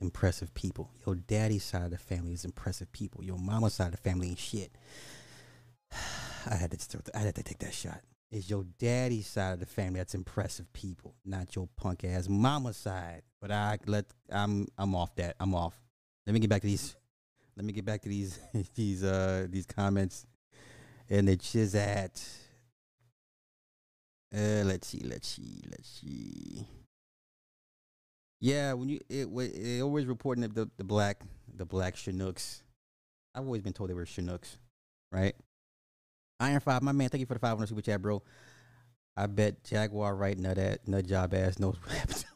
impressive people. Yo, daddy's side of the family is impressive people. Yo, mama's side of the family ain't shit. I had to, I had to take that shot. It's your daddy's side of the family that's impressive people, not your punk ass mama side. But I let I'm I'm off that. I'm off. Let me get back to these. Let me get back to these these uh these comments and the chizat. Uh, let's see, let's see, let's see. Yeah, when you it it always reporting the, the the black the black Chinooks. I've always been told they were Chinooks, right? Iron Five, my man, thank you for the five hundred super chat, bro. I bet Jaguar right nut at nut job ass knows what happened to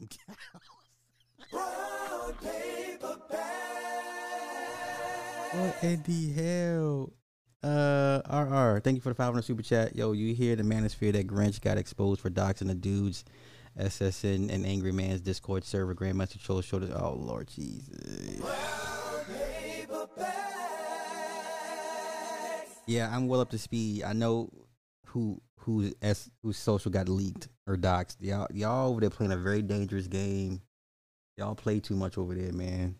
What in the hell? Uh, RR, thank you for the 500 super chat. Yo, you hear the manosphere that Grinch got exposed for doxing the dudes, SSN and Angry Man's Discord server, Grandmaster Troll showed us. Oh, Lord Jesus. Yeah, I'm well up to speed. I know who who's S whose social got leaked or doxed. Y'all y'all over there playing a very dangerous game. Y'all play too much over there, man.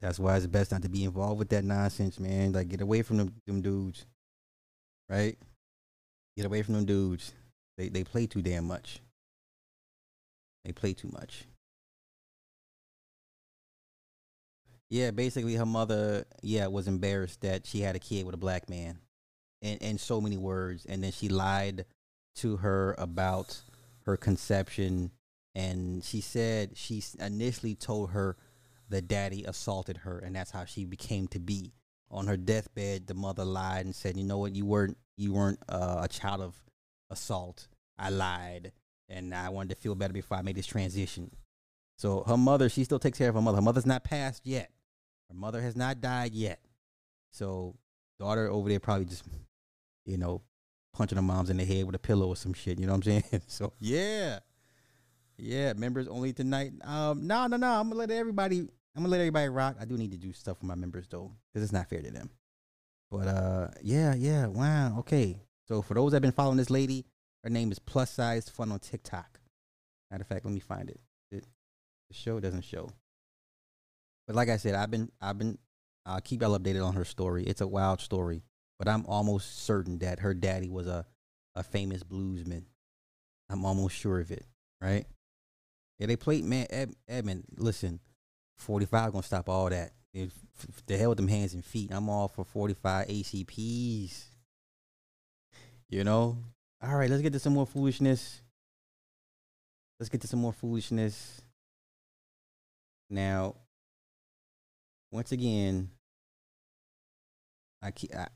That's why it's best not to be involved with that nonsense, man. Like get away from them them dudes. Right? Get away from them dudes. They they play too damn much. They play too much. Yeah, basically her mother, yeah, was embarrassed that she had a kid with a black man. In in so many words. And then she lied to her about her conception and she said she initially told her the daddy assaulted her and that's how she became to be on her deathbed the mother lied and said you know what you weren't you weren't uh, a child of assault i lied and i wanted to feel better before i made this transition so her mother she still takes care of her mother her mother's not passed yet her mother has not died yet so daughter over there probably just you know punching her moms in the head with a pillow or some shit. You know what I'm saying? so yeah, yeah. Members only tonight. Um, no, no, no. I'm gonna let everybody. I'm gonna let everybody rock. I do need to do stuff for my members though, because it's not fair to them. But uh, yeah, yeah. Wow. Okay. So for those that have been following this lady, her name is Plus Size Fun on TikTok. Matter of fact, let me find it. it the show doesn't show. But like I said, I've been I've been I'll keep y'all updated on her story. It's a wild story, but I'm almost certain that her daddy was a a famous bluesman. I'm almost sure of it, right? Yeah, they played man Ed, Edmund. Listen, 45 gonna stop all that. If, if the hell with them hands and feet, I'm all for 45 ACPs. You know? All right, let's get to some more foolishness. Let's get to some more foolishness. Now, once again, I,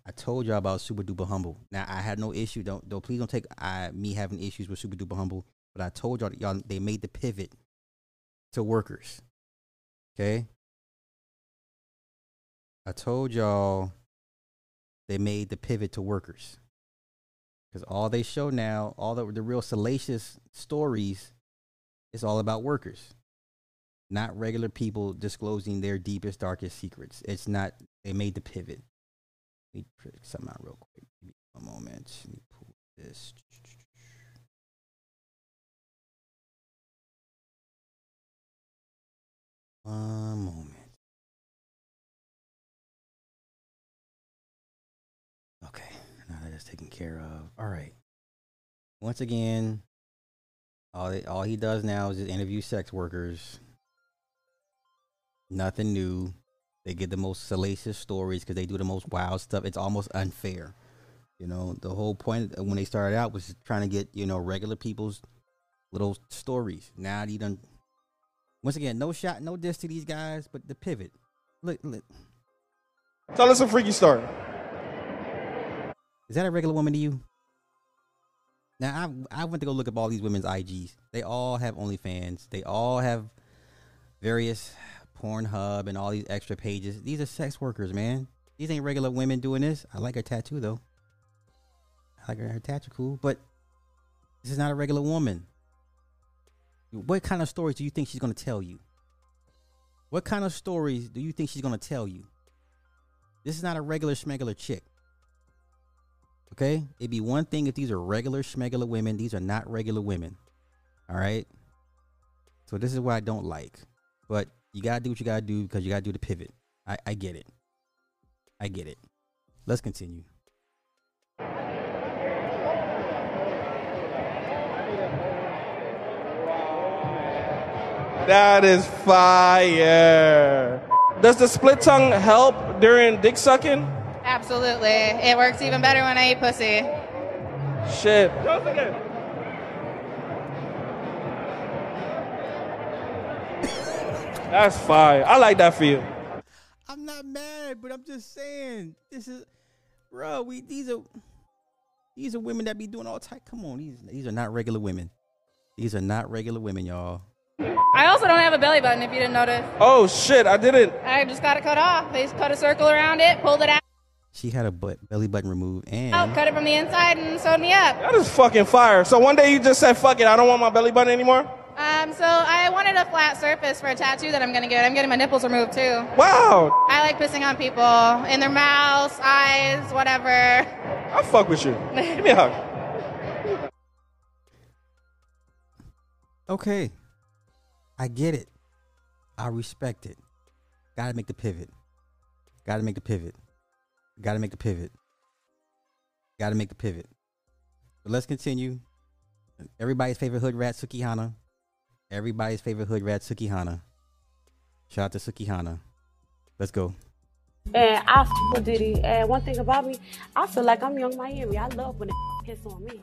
I told y'all about Super Duper Humble. Now I had no issue. Don't don't please don't take I me having issues with Super Duper Humble. But I told y'all y'all they made the pivot to workers. Okay. I told y'all they made the pivot to workers. Because all they show now, all the, the real salacious stories, is all about workers, not regular people disclosing their deepest, darkest secrets. It's not, they made the pivot. Let me check something out real quick. Give me a moment. Let me pull this. One moment. Okay, now that is taken care of. All right. Once again, all all he does now is just interview sex workers. Nothing new. They get the most salacious stories because they do the most wild stuff. It's almost unfair. You know, the whole point when they started out was trying to get, you know, regular people's little stories. Now you done once again, no shot, no diss to these guys, but the pivot. Look, look. Tell us a freaky story. Is that a regular woman to you? Now I I went to go look up all these women's IGs. They all have OnlyFans. They all have various Pornhub and all these extra pages. These are sex workers, man. These ain't regular women doing this. I like her tattoo though. I like her, her tattoo cool, but this is not a regular woman. What kind of stories do you think she's gonna tell you? What kind of stories do you think she's gonna tell you? This is not a regular schmegular chick. Okay? It'd be one thing if these are regular schmegular women. These are not regular women. All right? So this is what I don't like. But you gotta do what you gotta do because you gotta do the pivot. I, I get it. I get it. Let's continue. That is fire. Does the split tongue help during dick sucking? Absolutely. It works even better when I eat pussy. Shit. Just again. That's fire. I like that for you. I'm not mad, but I'm just saying this is, bro. We these are these are women that be doing all type. Come on, these these are not regular women. These are not regular women, y'all. I also don't have a belly button if you didn't notice. Oh shit, I didn't. I just got it cut off. They just cut a circle around it, pulled it out, She had a butt belly button removed, and oh, cut it from the inside, and sewed me up. That is fucking fire. So one day you just said, fuck it, I don't want my belly button anymore? Um, so I wanted a flat surface for a tattoo that I'm gonna get. I'm getting my nipples removed too. Wow. I like pissing on people in their mouths, eyes, whatever. I fuck with you. Give me a hug. okay, I get it. I respect it. Got to make the pivot. Got to make the pivot. Got to make the pivot. Got to make the pivot. But let's continue. Everybody's favorite hood rat, Sukihana. Everybody's favorite hood rat, Sukihana. Shout out to Sukihana. Let's go. And I f- with Diddy. And one thing about me, I feel like I'm Yung Miami. I love when they piss on me.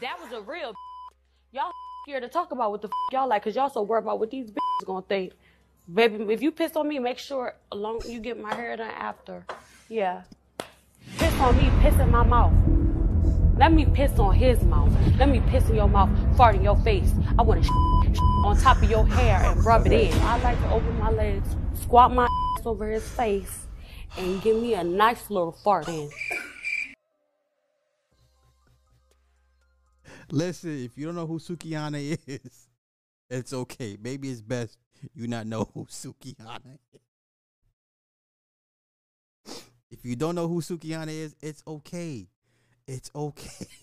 That was a real y'all scared to talk about what the f- y'all like, cause y'all so worried about what these bitches gonna think. Baby, if you piss on me, make sure along you get my hair done after. Yeah. Piss on me, piss in my mouth. Let me piss on his mouth. Let me piss in your mouth, fart in your face. I want to on top of your hair and rub it in. I like to open my legs, squat my over his face, and give me a nice little fart in. Listen, if you don't know who Sukiyana is, it's okay. Maybe it's best you not know who Sukiyana is. If you don't know who Sukiyana is, it's okay. It's okay.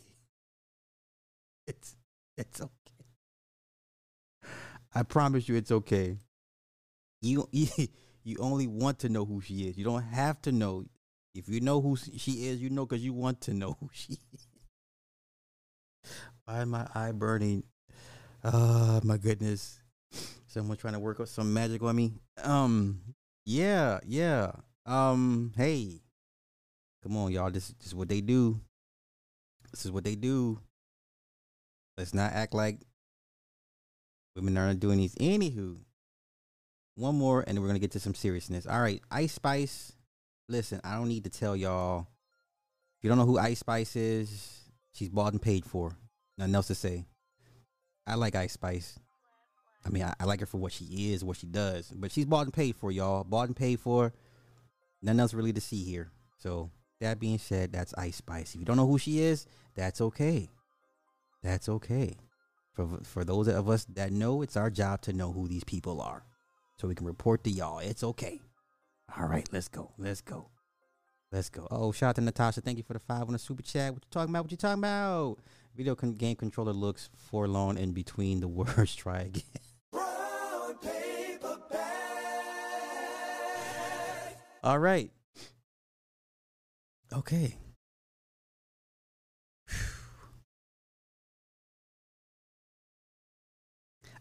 It's it's okay. I promise you it's okay. You you, only want to know who she is. You don't have to know. If you know who she is, you know because you want to know who she is. Why my eye burning? Oh my goodness. Someone trying to work out some magic on me. Um yeah, yeah. Um, hey. Come on, y'all. This, this is what they do. This is what they do. Let's not act like women aren't doing these. Anywho, one more, and then we're gonna get to some seriousness. All right, Ice Spice. Listen, I don't need to tell y'all. If you don't know who Ice Spice is, she's bought and paid for. Nothing else to say. I like Ice Spice. I mean, I, I like her for what she is, what she does, but she's bought and paid for, y'all. Bought and paid for. Nothing else really to see here. So that being said, that's Ice Spice. If you don't know who she is, that's okay. That's okay. For for those of us that know, it's our job to know who these people are, so we can report to y'all. It's okay. All right, let's go. Let's go. Let's go. Oh, shout out to Natasha. Thank you for the five on the super chat. What you talking about? What you talking about? Video con- game controller looks forlorn in between the words. Try again. All right. Okay.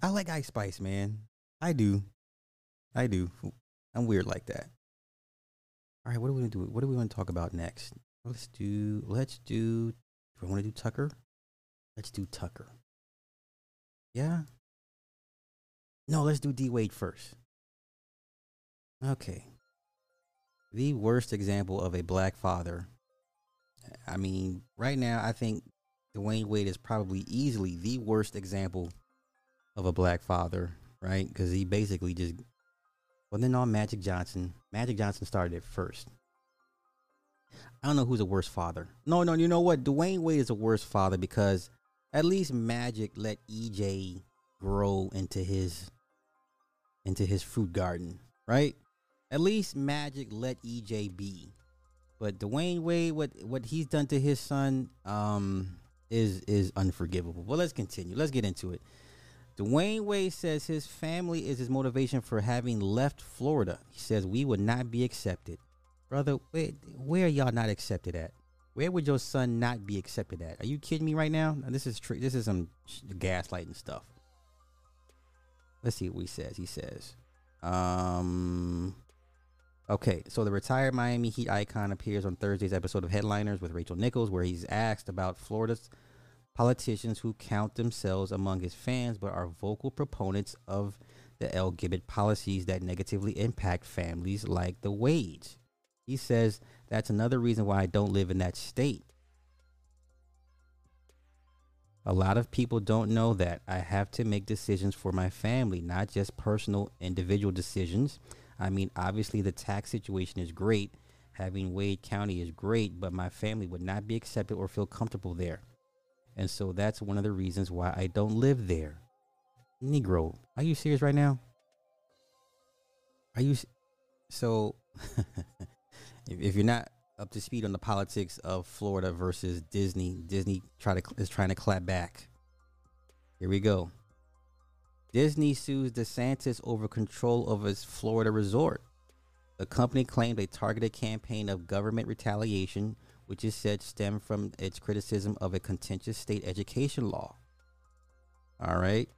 I like Ice Spice, man. I do. I do. I'm weird like that. All right, what are we gonna do? What do we want to talk about next? Let's do. Let's do. Do I want to do Tucker? Let's do Tucker. Yeah. No, let's do D Wade first. Okay. The worst example of a black father. I mean, right now, I think Dwyane Wade is probably easily the worst example of a black father, right? Because he basically just well, then on Magic Johnson. Magic Johnson started it first. I don't know who's a worse father. No, no, you know what? Dwyane Wade is a worse father because at least Magic let EJ grow into his into his fruit garden, right? At least Magic let EJ be. But Dwyane Wade, what what he's done to his son, um, is is unforgivable. But let's continue. Let's get into it. Dwyane Wade says his family is his motivation for having left Florida. He says we would not be accepted. Brother, where, where are y'all not accepted at? Where would your son not be accepted at? Are you kidding me right now? This is tr- this is some gaslighting stuff. Let's see what he says. He says, um, okay, so the retired Miami Heat icon appears on Thursday's episode of Headliners with Rachel Nichols, where he's asked about Florida's politicians who count themselves among his fans but are vocal proponents of the L. Gibbet policies that negatively impact families like the Wades. He says that's another reason why I don't live in that state. A lot of people don't know that I have to make decisions for my family, not just personal individual decisions. I mean, obviously, the tax situation is great. Having Wade County is great, but my family would not be accepted or feel comfortable there. And so that's one of the reasons why I don't live there. Negro, are you serious right now? Are you so if, you're not up to speed on the politics of Florida versus Disney, Disney try to is trying to clap back. Here we go. Disney sues DeSantis over control of its Florida resort. The company claimed a targeted campaign of government retaliation which is said stemmed from its criticism of a contentious state education law. All right,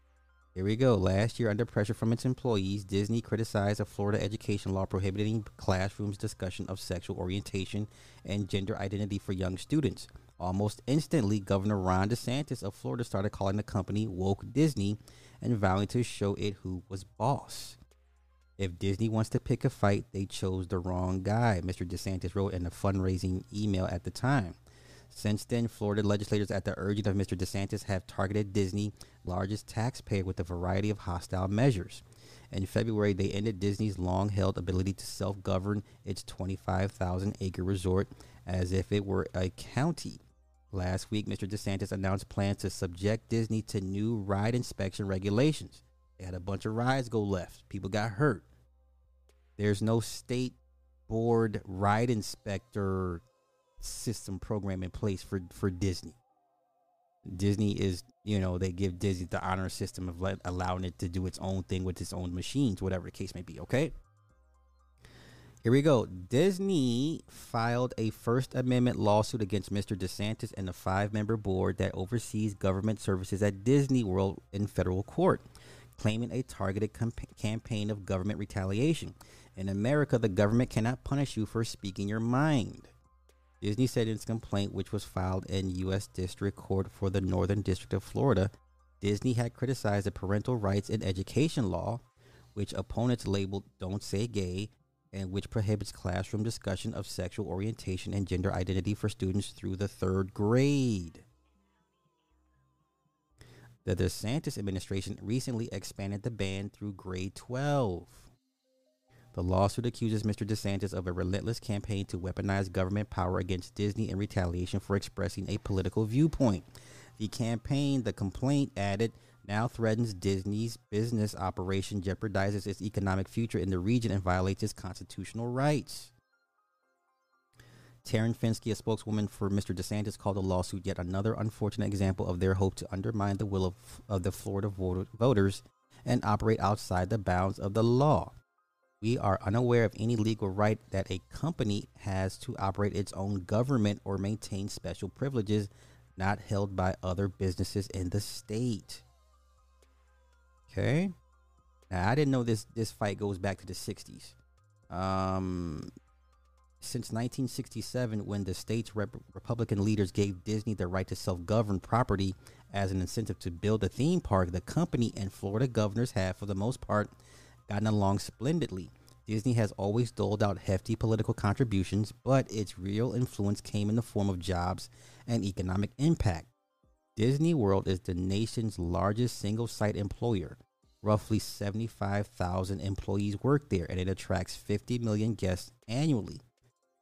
here we go. Last year, under pressure from its employees, Disney criticized a Florida education law prohibiting classrooms discussion of sexual orientation and gender identity for young students. Almost instantly, Governor Ron DeSantis of Florida started calling the company woke Disney and vowing to show it who was boss. If Disney wants to pick a fight, they chose the wrong guy, Mr. DeSantis wrote in a fundraising email at the time. Since then, Florida legislators, at the urging of Mr. DeSantis, have targeted Disney, largest taxpayer, with a variety of hostile measures. In February, they ended Disney's long held ability to self govern its 25,000 acre resort as if it were a county. Last week, Mr. DeSantis announced plans to subject Disney to new ride inspection regulations. They had a bunch of rides go left. People got hurt. There's no state board ride inspector system program in place for, for Disney. Disney is, you know, they give Disney the honor system of let, allowing it to do its own thing with its own machines, whatever the case may be, okay? Here we go. Disney filed a First Amendment lawsuit against Mr. DeSantis and the five member board that oversees government services at Disney World in federal court, claiming a targeted comp- campaign of government retaliation. In America, the government cannot punish you for speaking your mind. Disney said in its complaint, which was filed in U.S. District Court for the Northern District of Florida, Disney had criticized the parental rights and education law, which opponents labeled Don't Say Gay, and which prohibits classroom discussion of sexual orientation and gender identity for students through the third grade. The DeSantis administration recently expanded the ban through grade 12. The lawsuit accuses Mr. DeSantis of a relentless campaign to weaponize government power against Disney in retaliation for expressing a political viewpoint. The campaign, the complaint added, now threatens Disney's business operation, jeopardizes its economic future in the region, and violates its constitutional rights. Taryn Fenske, a spokeswoman for Mr. DeSantis, called the lawsuit yet another unfortunate example of their hope to undermine the will of, of the Florida voter, voters and operate outside the bounds of the law. We are unaware of any legal right that a company has to operate its own government or maintain special privileges not held by other businesses in the state. Okay. Now I didn't know this this fight goes back to the 60s. Um since 1967 when the state's rep- Republican leaders gave Disney the right to self-govern property as an incentive to build a theme park, the company and Florida governors have for the most part gotten along splendidly. Disney has always doled out hefty political contributions, but its real influence came in the form of jobs and economic impact. Disney World is the nation's largest single site employer. Roughly 75,000 employees work there, and it attracts 50 million guests annually,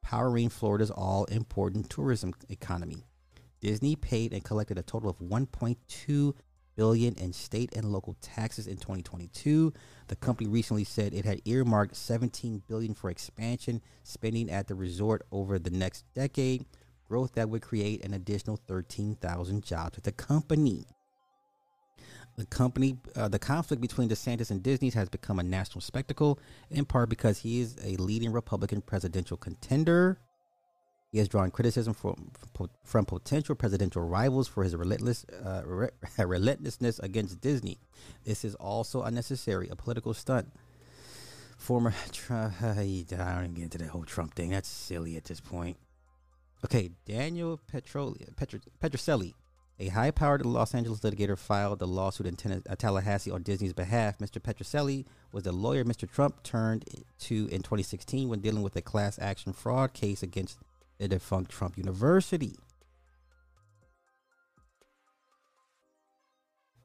powering Florida's all important tourism economy. Disney paid and collected a total of 1.2 billion in state and local taxes in 2022. The company recently said it had earmarked 17 billion for expansion spending at the resort over the next decade, growth that would create an additional 13,000 jobs at the company. The company, uh, the conflict between DeSantis and Disney has become a national spectacle, in part because he is a leading Republican presidential contender. He has drawn criticism from from potential presidential rivals for his relentless uh, re- relentlessness against Disney. This is also unnecessary, a political stunt. Former I don't even get into that whole Trump thing. That's silly at this point. Okay, Daniel Petro, Petro, a high-powered Los Angeles litigator, filed the lawsuit in ten- uh, Tallahassee on Disney's behalf. Mr. Petrocelli was the lawyer Mr. Trump turned to in 2016 when dealing with a class action fraud case against the defunct Trump University.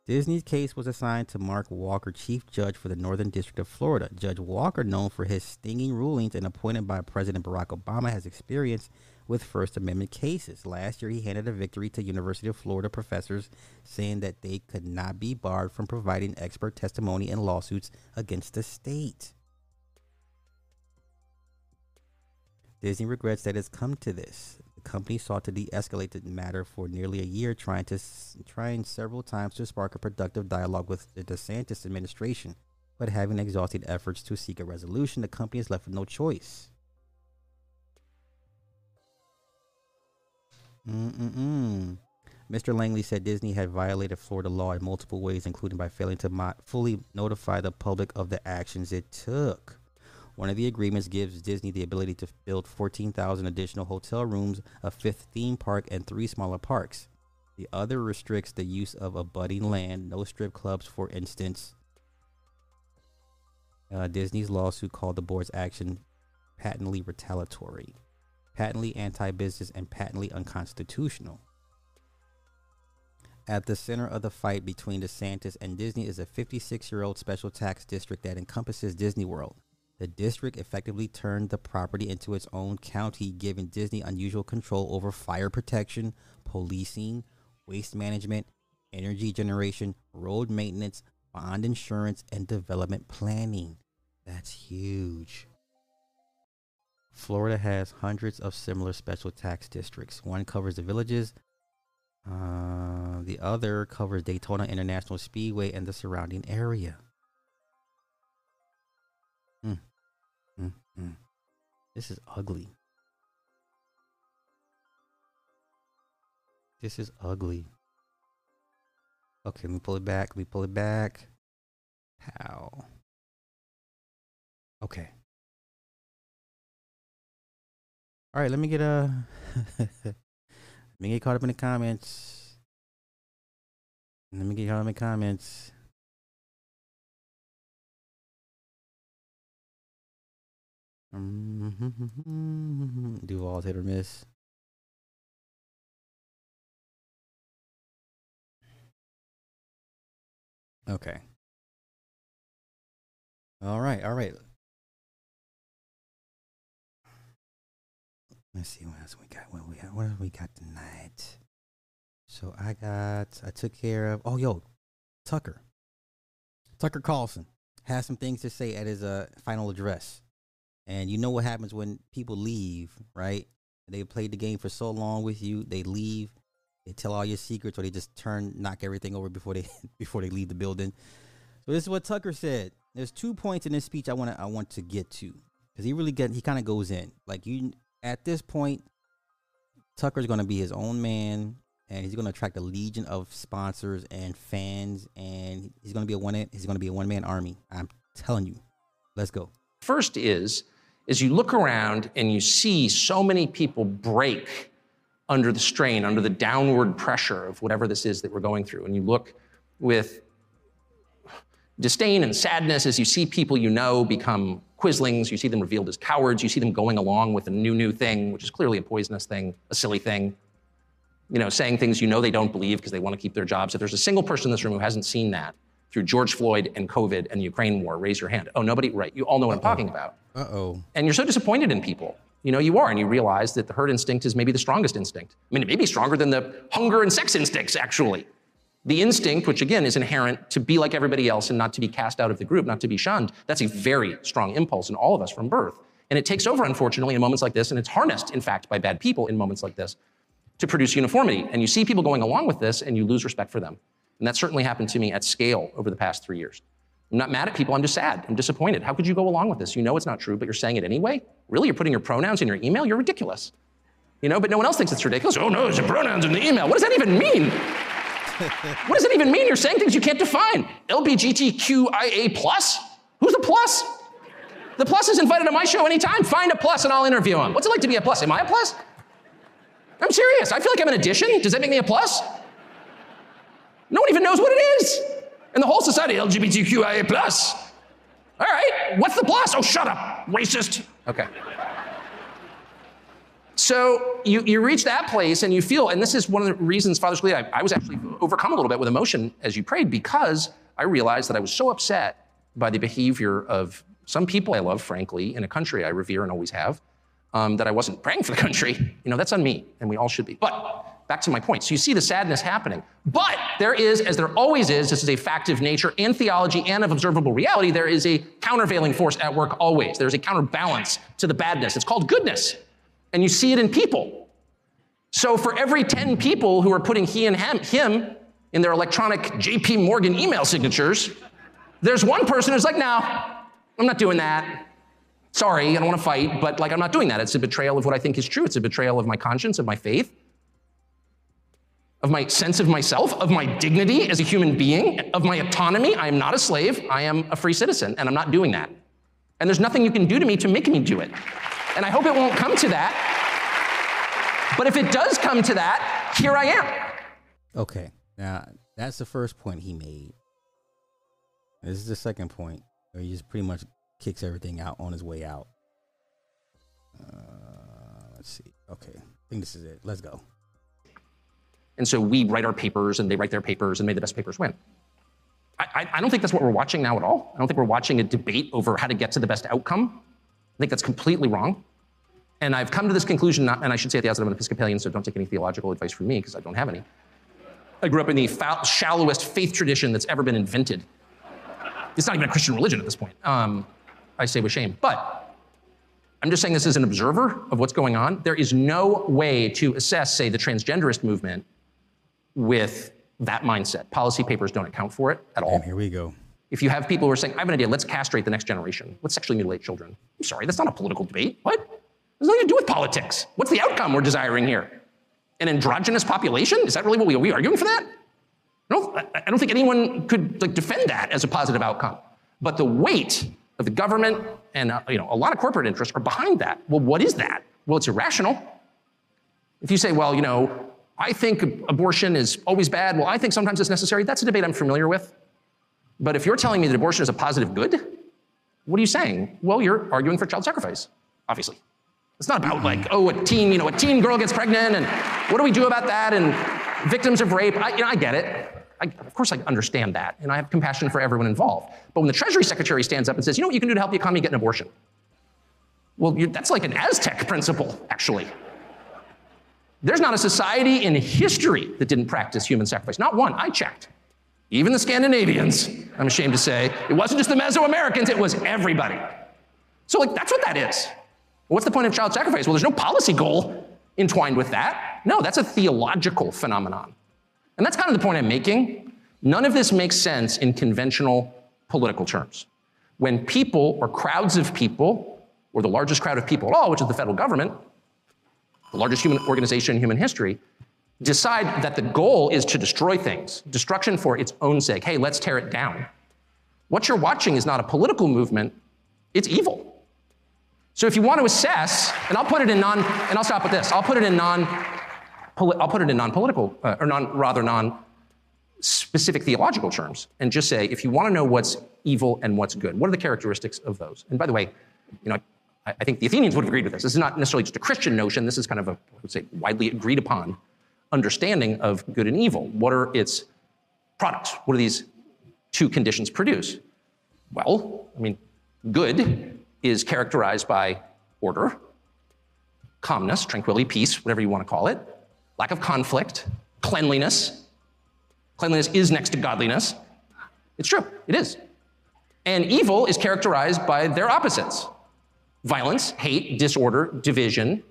Disney's case was assigned to Mark Walker, Chief Judge for the Northern District of Florida. Judge Walker, known for his stinging rulings and appointed by President Barack Obama, has experience with First Amendment cases. Last year, he handed a victory to University of Florida professors, saying that they could not be barred from providing expert testimony in lawsuits against the state. Disney regrets that it's come to this. Company sought to de-escalate the matter for nearly a year, trying to trying several times to spark a productive dialogue with the DeSantis administration. But having exhausted efforts to seek a resolution, the company is left with no choice. Mm-mm-mm. Mr. Langley said Disney had violated Florida law in multiple ways, including by failing to mo- fully notify the public of the actions it took. One of the agreements gives Disney the ability to build 14,000 additional hotel rooms, a fifth theme park, and three smaller parks. The other restricts the use of abutting land, no strip clubs, for instance. Uh, Disney's lawsuit called the board's action patently retaliatory, patently anti business, and patently unconstitutional. At the center of the fight between DeSantis and Disney is a 56 year old special tax district that encompasses Disney World. The district effectively turned the property into its own county, giving Disney unusual control over fire protection, policing, waste management, energy generation, road maintenance, bond insurance, and development planning. That's huge. Florida has hundreds of similar special tax districts. One covers the villages, uh, the other covers Daytona International Speedway and the surrounding area. Mm. This is ugly. This is ugly. Okay, let me pull it back. Let me pull it back. How? Okay. All right, let me get a. let me get caught up in the comments. Let me get caught up in the comments. Duval's hit or miss. Okay. All right, all right. Let's see what else we got. What we got? What have we got tonight? So I got. I took care of. Oh, yo, Tucker. Tucker Carlson has some things to say at his uh, final address, and you know what happens when people leave, right? They played the game for so long with you, they leave, they tell all your secrets, or they just turn, knock everything over before they before they leave the building. So this is what Tucker said. There's two points in this speech I want to I want to get to because he really get he kind of goes in like you at this point, Tucker's going to be his own man, and he's going to attract a legion of sponsors and fans, and he's going to be a one. He's going to be a one man army. I'm telling you. Let's go. First is is you look around and you see so many people break under the strain, under the downward pressure of whatever this is that we're going through, and you look with disdain and sadness as you see people you know become quislings, you see them revealed as cowards, you see them going along with a new, new thing, which is clearly a poisonous thing, a silly thing, you know, saying things you know they don't believe because they want to keep their jobs. If there's a single person in this room who hasn't seen that through George Floyd and COVID and the Ukraine war, raise your hand. Oh, nobody, right. You all know what Uh-oh. I'm talking about. Uh oh. And you're so disappointed in people. You know, you are, and you realize that the herd instinct is maybe the strongest instinct. I mean, it may be stronger than the hunger and sex instincts, actually. The instinct, which again is inherent to be like everybody else and not to be cast out of the group, not to be shunned, that's a very strong impulse in all of us from birth. And it takes over, unfortunately, in moments like this, and it's harnessed, in fact, by bad people in moments like this to produce uniformity. And you see people going along with this, and you lose respect for them. And that certainly happened to me at scale over the past three years. I'm not mad at people, I'm just sad. I'm disappointed. How could you go along with this? You know it's not true, but you're saying it anyway? Really? You're putting your pronouns in your email? You're ridiculous. You know, but no one else thinks it's ridiculous. Oh no, there's your pronouns in the email. What does that even mean? what does it even mean? You're saying things you can't define. LBGTQIA plus? Who's the plus? The plus is invited to my show anytime. Find a plus and I'll interview him. What's it like to be a plus? Am I a plus? I'm serious. I feel like I'm an addition. Does that make me a plus? No one even knows what it is. And the whole society, LGBTQIA plus. All right, what's the plus? Oh, shut up, racist. Okay. So you, you reach that place and you feel, and this is one of the reasons, Father Scalia, I, I was actually overcome a little bit with emotion as you prayed because I realized that I was so upset by the behavior of some people I love, frankly, in a country I revere and always have, um, that I wasn't praying for the country. You know, that's on me, and we all should be. But back to my point. So you see the sadness happening. But there is, as there always is, this is a fact of nature and theology and of observable reality, there is a countervailing force at work always. There's a counterbalance to the badness. It's called goodness and you see it in people. So for every 10 people who are putting he and him, him in their electronic JP Morgan email signatures, there's one person who's like, no, I'm not doing that. Sorry, I don't want to fight, but like I'm not doing that. It's a betrayal of what I think is true. It's a betrayal of my conscience, of my faith, of my sense of myself, of my dignity as a human being, of my autonomy. I am not a slave. I am a free citizen, and I'm not doing that. And there's nothing you can do to me to make me do it. And I hope it won't come to that. But if it does come to that, here I am. Okay. Now, that's the first point he made. This is the second point where he just pretty much kicks everything out on his way out. Uh, let's see. Okay. I think this is it. Let's go. And so we write our papers and they write their papers and may the best papers win. I, I, don't think that's what we're watching now at all. I don't think we're watching a debate over how to get to the best outcome. I think that's completely wrong. And I've come to this conclusion, not, and I should say at the outset, I'm an Episcopalian, so don't take any theological advice from me because I don't have any. I grew up in the shallowest faith tradition that's ever been invented. It's not even a Christian religion at this point. Um, I say with shame. But I'm just saying this as an observer of what's going on. There is no way to assess, say, the transgenderist movement with that mindset. Policy papers don't account for it at all. And here we go. If you have people who are saying, I have an idea, let's castrate the next generation, let's sexually mutilate children. I'm sorry, that's not a political debate. What? There's nothing to do with politics. What's the outcome we're desiring here? An androgynous population? Is that really what we are we arguing for that? No, I don't think anyone could like defend that as a positive outcome. But the weight of the government and uh, you know a lot of corporate interests are behind that. Well, what is that? Well, it's irrational. If you say, well, you know, I think abortion is always bad. Well, I think sometimes it's necessary. That's a debate I'm familiar with. But if you're telling me that abortion is a positive good, what are you saying? Well, you're arguing for child sacrifice, obviously. It's not about like, oh, a teen, you know, a teen girl gets pregnant and what do we do about that? And victims of rape. I, you know, I get it. I, of course, I understand that, and I have compassion for everyone involved. But when the Treasury Secretary stands up and says, you know what you can do to help the economy get an abortion? Well, that's like an Aztec principle, actually. There's not a society in history that didn't practice human sacrifice. Not one. I checked. Even the Scandinavians, I'm ashamed to say. It wasn't just the Mesoamericans, it was everybody. So, like, that's what that is. What's the point of child sacrifice? Well, there's no policy goal entwined with that. No, that's a theological phenomenon. And that's kind of the point I'm making. None of this makes sense in conventional political terms. When people or crowds of people, or the largest crowd of people at all, which is the federal government, the largest human organization in human history, decide that the goal is to destroy things, destruction for its own sake. Hey, let's tear it down. What you're watching is not a political movement, it's evil. So if you want to assess, and I'll put it in non, and I'll stop with this. I'll put it in non, I'll put it in non-political, uh, or non, rather non-specific theological terms, and just say, if you want to know what's evil and what's good, what are the characteristics of those? And by the way, you know, I, think the Athenians would have agreed with this. This is not necessarily just a Christian notion. This is kind of a, I would say, widely agreed upon understanding of good and evil. What are its products? What do these two conditions produce? Well, I mean, good is characterized by order, calmness, tranquility, peace, whatever you want to call it, lack of conflict, cleanliness. Cleanliness is next to godliness. It's true, it is. And evil is characterized by their opposites violence, hate, disorder, division,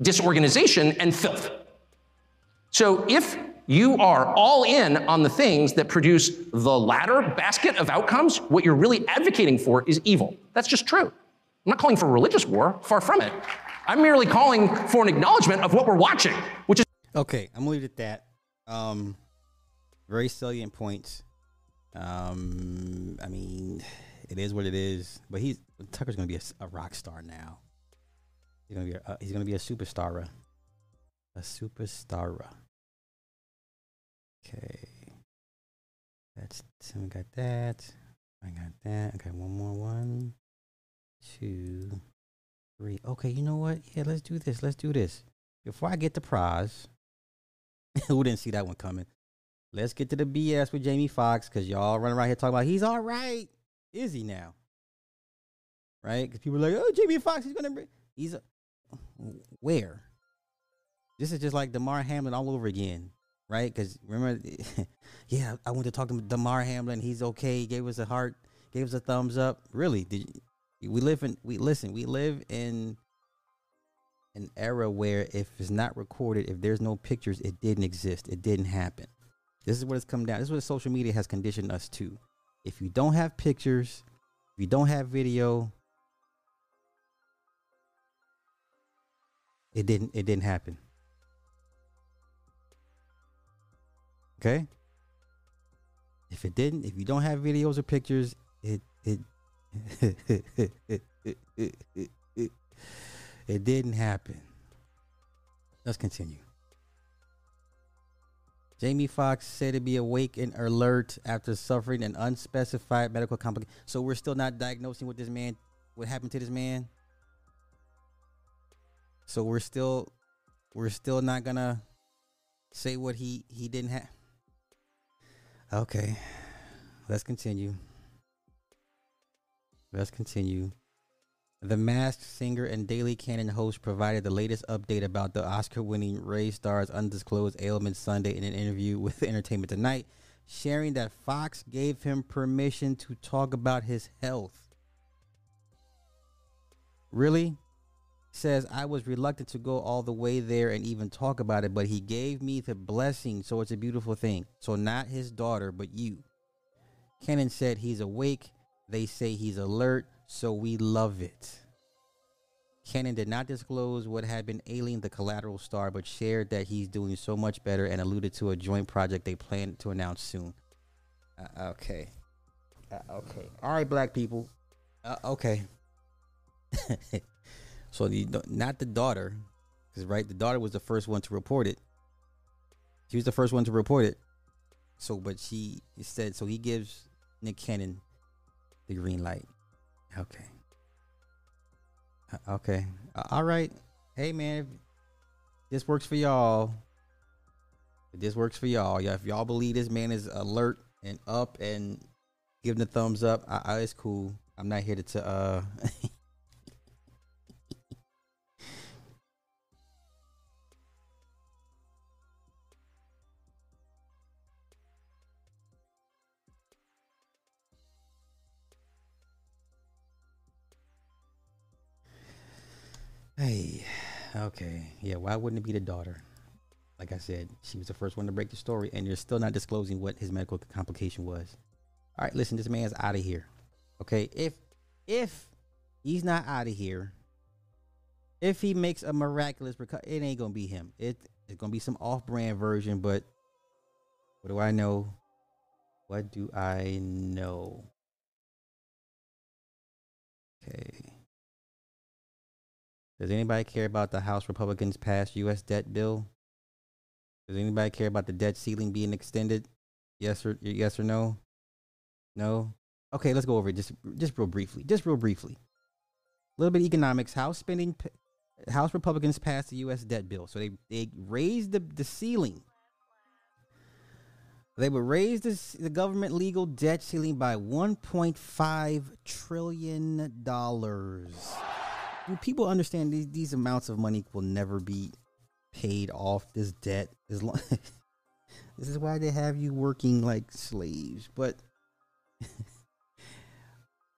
disorganization, and filth. So if you are all in on the things that produce the latter basket of outcomes, what you're really advocating for is evil. That's just true. I'm not calling for religious war, far from it. I'm merely calling for an acknowledgement of what we're watching, which is. Okay, I'm gonna leave it at that. Um, very salient points. Um, I mean, it is what it is. But he's Tucker's gonna be a, a rock star now. He's gonna be a, uh, he's gonna be a superstar. A superstar. Okay. That's so we got that. I got that. Okay, one more one two, three. Okay, you know what? Yeah, let's do this. Let's do this. Before I get the prize, who didn't see that one coming? Let's get to the BS with Jamie Foxx because y'all running around here talking about he's all right. Is he now? Right? Because people are like, oh, Jamie Foxx, he's gonna bring. He's a, where? This is just like Damar Hamlin all over again, right? Because remember, yeah, I went to talk to Damar Hamlin. He's okay. He gave us a heart, gave us a thumbs up. Really? Did we live in we listen, we live in an era where if it's not recorded, if there's no pictures, it didn't exist. It didn't happen. This is what it's come down. This is what social media has conditioned us to. If you don't have pictures, if you don't have video, it didn't it didn't happen. Okay? If it didn't, if you don't have videos or pictures, it it it it, it, it didn't happen. Let's continue. Jamie Foxx said to be awake and alert after suffering an unspecified medical complication. So we're still not diagnosing what this man, what happened to this man. So we're still, we're still not gonna say what he he didn't have. Okay, let's continue. Let's continue. The Masked Singer and Daily Cannon host provided the latest update about the Oscar-winning Ray star's undisclosed ailment Sunday in an interview with Entertainment Tonight, sharing that Foxx gave him permission to talk about his health. Really? Says I was reluctant to go all the way there and even talk about it, but he gave me the blessing, so it's a beautiful thing. So not his daughter, but you. Cannon said he's awake. They say he's alert, so we love it. Cannon did not disclose what had been ailing the collateral star, but shared that he's doing so much better and alluded to a joint project they plan to announce soon. Uh, okay. Uh, okay. All right, black people. Uh, okay. so the not the daughter, because right, the daughter was the first one to report it. She was the first one to report it. So, but she said so. He gives Nick Cannon the green light. Okay. Uh, okay. Uh, all right. Hey man, if this works for y'all. If this works for y'all, yeah. If y'all believe this man is alert and up and giving the thumbs up, I, I, it's cool. I'm not here to, to uh Hey, okay. Yeah, why wouldn't it be the daughter? Like I said, she was the first one to break the story, and you're still not disclosing what his medical complication was. All right, listen, this man's out of here. Okay, if if he's not out of here, if he makes a miraculous reco- it ain't gonna be him. It, it's gonna be some off-brand version, but what do I know? What do I know? Okay. Does anybody care about the House Republicans passed U.S. debt bill? Does anybody care about the debt ceiling being extended? Yes or yes or no? No. Okay, let's go over it just just real briefly. Just real briefly. A little bit economics. House spending. House Republicans passed the U.S. debt bill, so they they raised the the ceiling. They would raise the, the government legal debt ceiling by 1.5 trillion dollars do people understand these these amounts of money will never be paid off this debt as long this is why they have you working like slaves but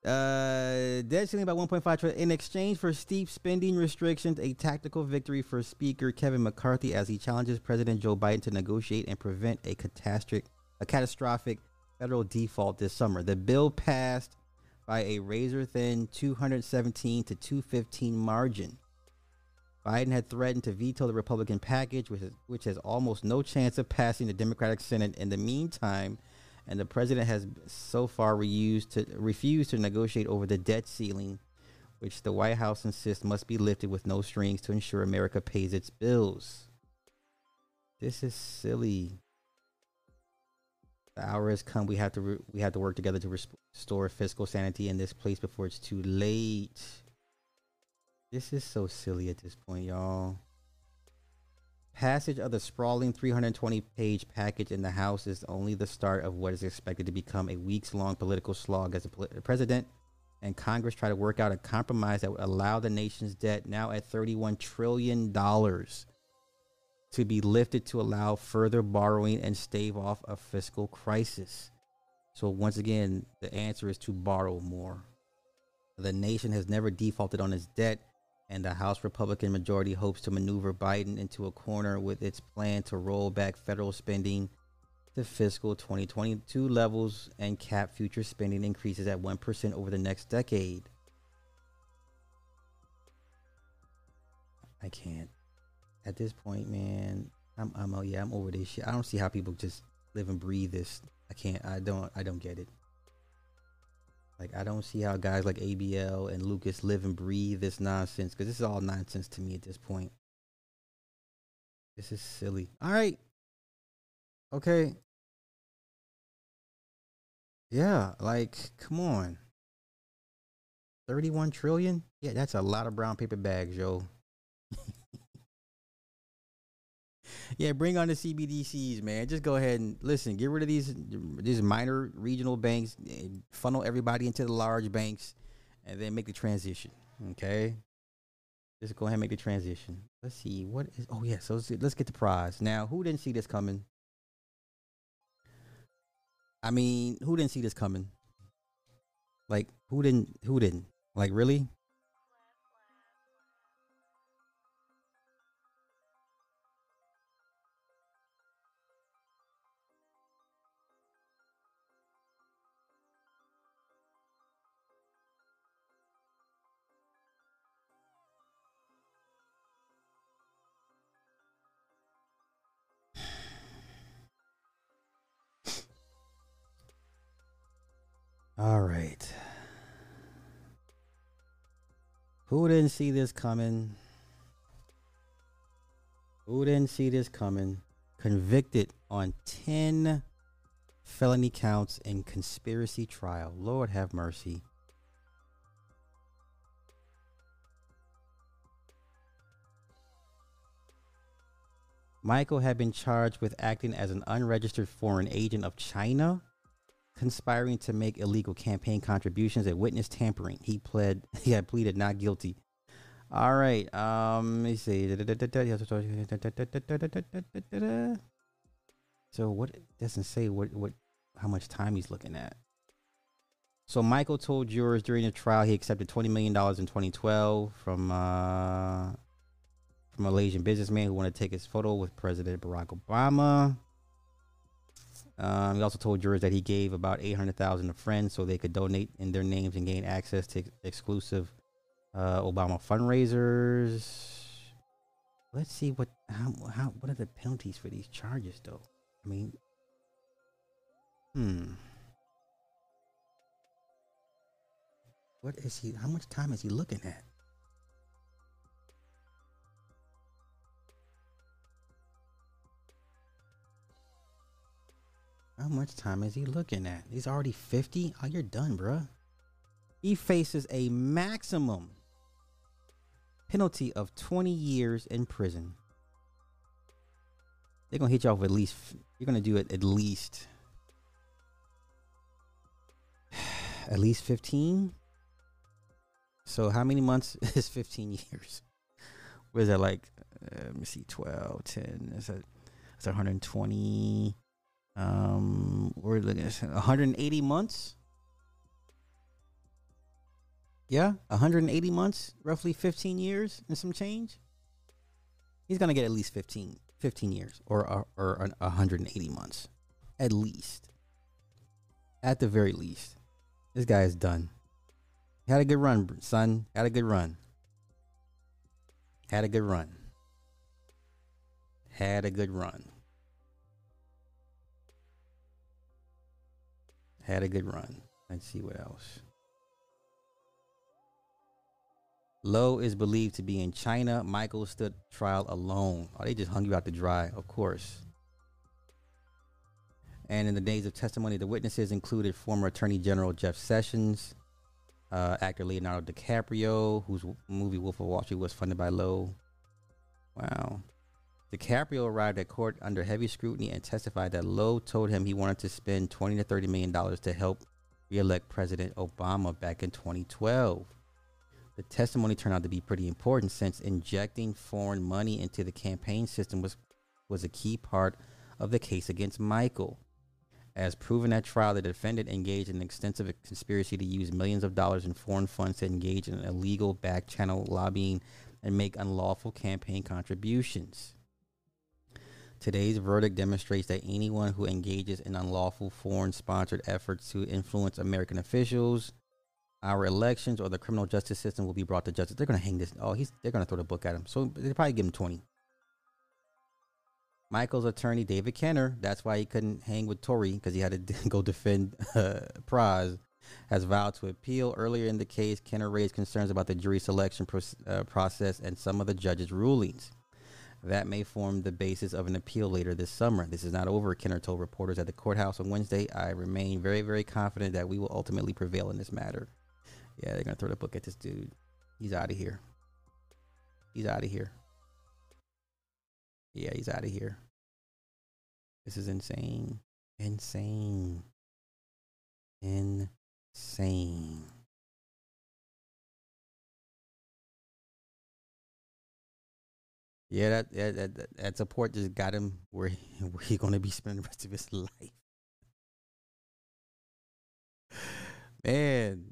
uh debt ceiling by 1.5 trillion. In exchange for steep spending restrictions a tactical victory for speaker kevin mccarthy as he challenges president joe biden to negotiate and prevent a catastrophic a catastrophic federal default this summer. The bill passed by a razor thin 217 to 215 margin. Biden had threatened to veto the Republican package, which, is, which has almost no chance of passing the Democratic Senate in the meantime, and the president has so far refused to, refused to negotiate over the debt ceiling, which the White House insists must be lifted with no strings to ensure America pays its bills. This is silly. The hour has come. We have to re- we have to work together to restore fiscal sanity in this place before it's too late. This is so silly at this point, y'all. Passage of the sprawling 320 page package in the House is only the start of what is expected to become a weeks long political slog as the president and Congress try to work out a compromise that would allow the nation's debt, now at $31 trillion, to be lifted to allow further borrowing and stave off a fiscal crisis. So, once again, the answer is to borrow more. The nation has never defaulted on its debt, and the House Republican majority hopes to maneuver Biden into a corner with its plan to roll back federal spending to fiscal 2022 levels and cap future spending increases at 1% over the next decade. I can't at this point, man, I'm I'm oh yeah, I'm over this shit. I don't see how people just live and breathe this. I can't. I don't. I don't get it. Like I don't see how guys like ABL and Lucas live and breathe this nonsense because this is all nonsense to me at this point. This is silly. All right. Okay. Yeah, like come on. 31 trillion? Yeah, that's a lot of brown paper bags, yo. Yeah, bring on the CBDCs, man. Just go ahead and listen. Get rid of these these minor regional banks. Funnel everybody into the large banks, and then make the transition. Okay. Just go ahead and make the transition. Let's see what is. Oh yeah, so let's, let's get the prize now. Who didn't see this coming? I mean, who didn't see this coming? Like, who didn't? Who didn't? Like, really? All right. Who didn't see this coming? Who didn't see this coming? Convicted on 10 felony counts in conspiracy trial. Lord have mercy. Michael had been charged with acting as an unregistered foreign agent of China conspiring to make illegal campaign contributions and witness tampering. He pled he had pleaded not guilty. All right. Um let me see. So what doesn't say what what how much time he's looking at. So Michael told jurors during the trial he accepted twenty million dollars in 2012 from uh, from a Malaysian businessman who wanted to take his photo with President Barack Obama. Um, he also told jurors that he gave about eight hundred thousand to friends so they could donate in their names and gain access to exclusive uh, Obama fundraisers. Let's see what how how what are the penalties for these charges though? I mean, hmm. What is he? How much time is he looking at? How much time is he looking at? He's already 50? Oh, you're done, bruh. He faces a maximum penalty of 20 years in prison. They're going to hit you off at least, you're going to do it at least, at least 15. So, how many months is 15 years? What is that like? Uh, let me see, 12, 10, is that, that's 120. Um, we're looking at 180 months. Yeah, 180 months, roughly 15 years and some change. He's gonna get at least 15, 15 years or or, or 180 months, at least. At the very least, this guy is done. Had a good run, son. Had a good run. Had a good run. Had a good run. Had a good run. Let's see what else. Low is believed to be in China. Michael stood trial alone. Oh, they just hung you out to dry, of course. And in the days of testimony, the witnesses included former Attorney General Jeff Sessions, uh, actor Leonardo DiCaprio, whose movie Wolf of Wall Street was funded by Low. Wow. DiCaprio arrived at court under heavy scrutiny and testified that Low told him he wanted to spend 20 to 30 million dollars to help re-elect President Obama back in 2012. The testimony turned out to be pretty important since injecting foreign money into the campaign system was was a key part of the case against Michael. As proven at trial, the defendant engaged in an extensive conspiracy to use millions of dollars in foreign funds to engage in illegal back channel lobbying and make unlawful campaign contributions. Today's verdict demonstrates that anyone who engages in unlawful foreign sponsored efforts to influence American officials, our elections, or the criminal justice system will be brought to justice. They're going to hang this. Oh, he's they're going to throw the book at him. So they probably give him 20. Michael's attorney, David Kenner, that's why he couldn't hang with Tory because he had to go defend uh, Pras, has vowed to appeal. Earlier in the case, Kenner raised concerns about the jury selection pro- uh, process and some of the judge's rulings. That may form the basis of an appeal later this summer. This is not over, Kenner told reporters at the courthouse on Wednesday. I remain very, very confident that we will ultimately prevail in this matter. Yeah, they're going to throw the book at this dude. He's out of here. He's out of here. Yeah, he's out of here. This is insane. Insane. Insane. Yeah, that that that, that, support just got him where he, where he gonna be spending the rest of his life. Man,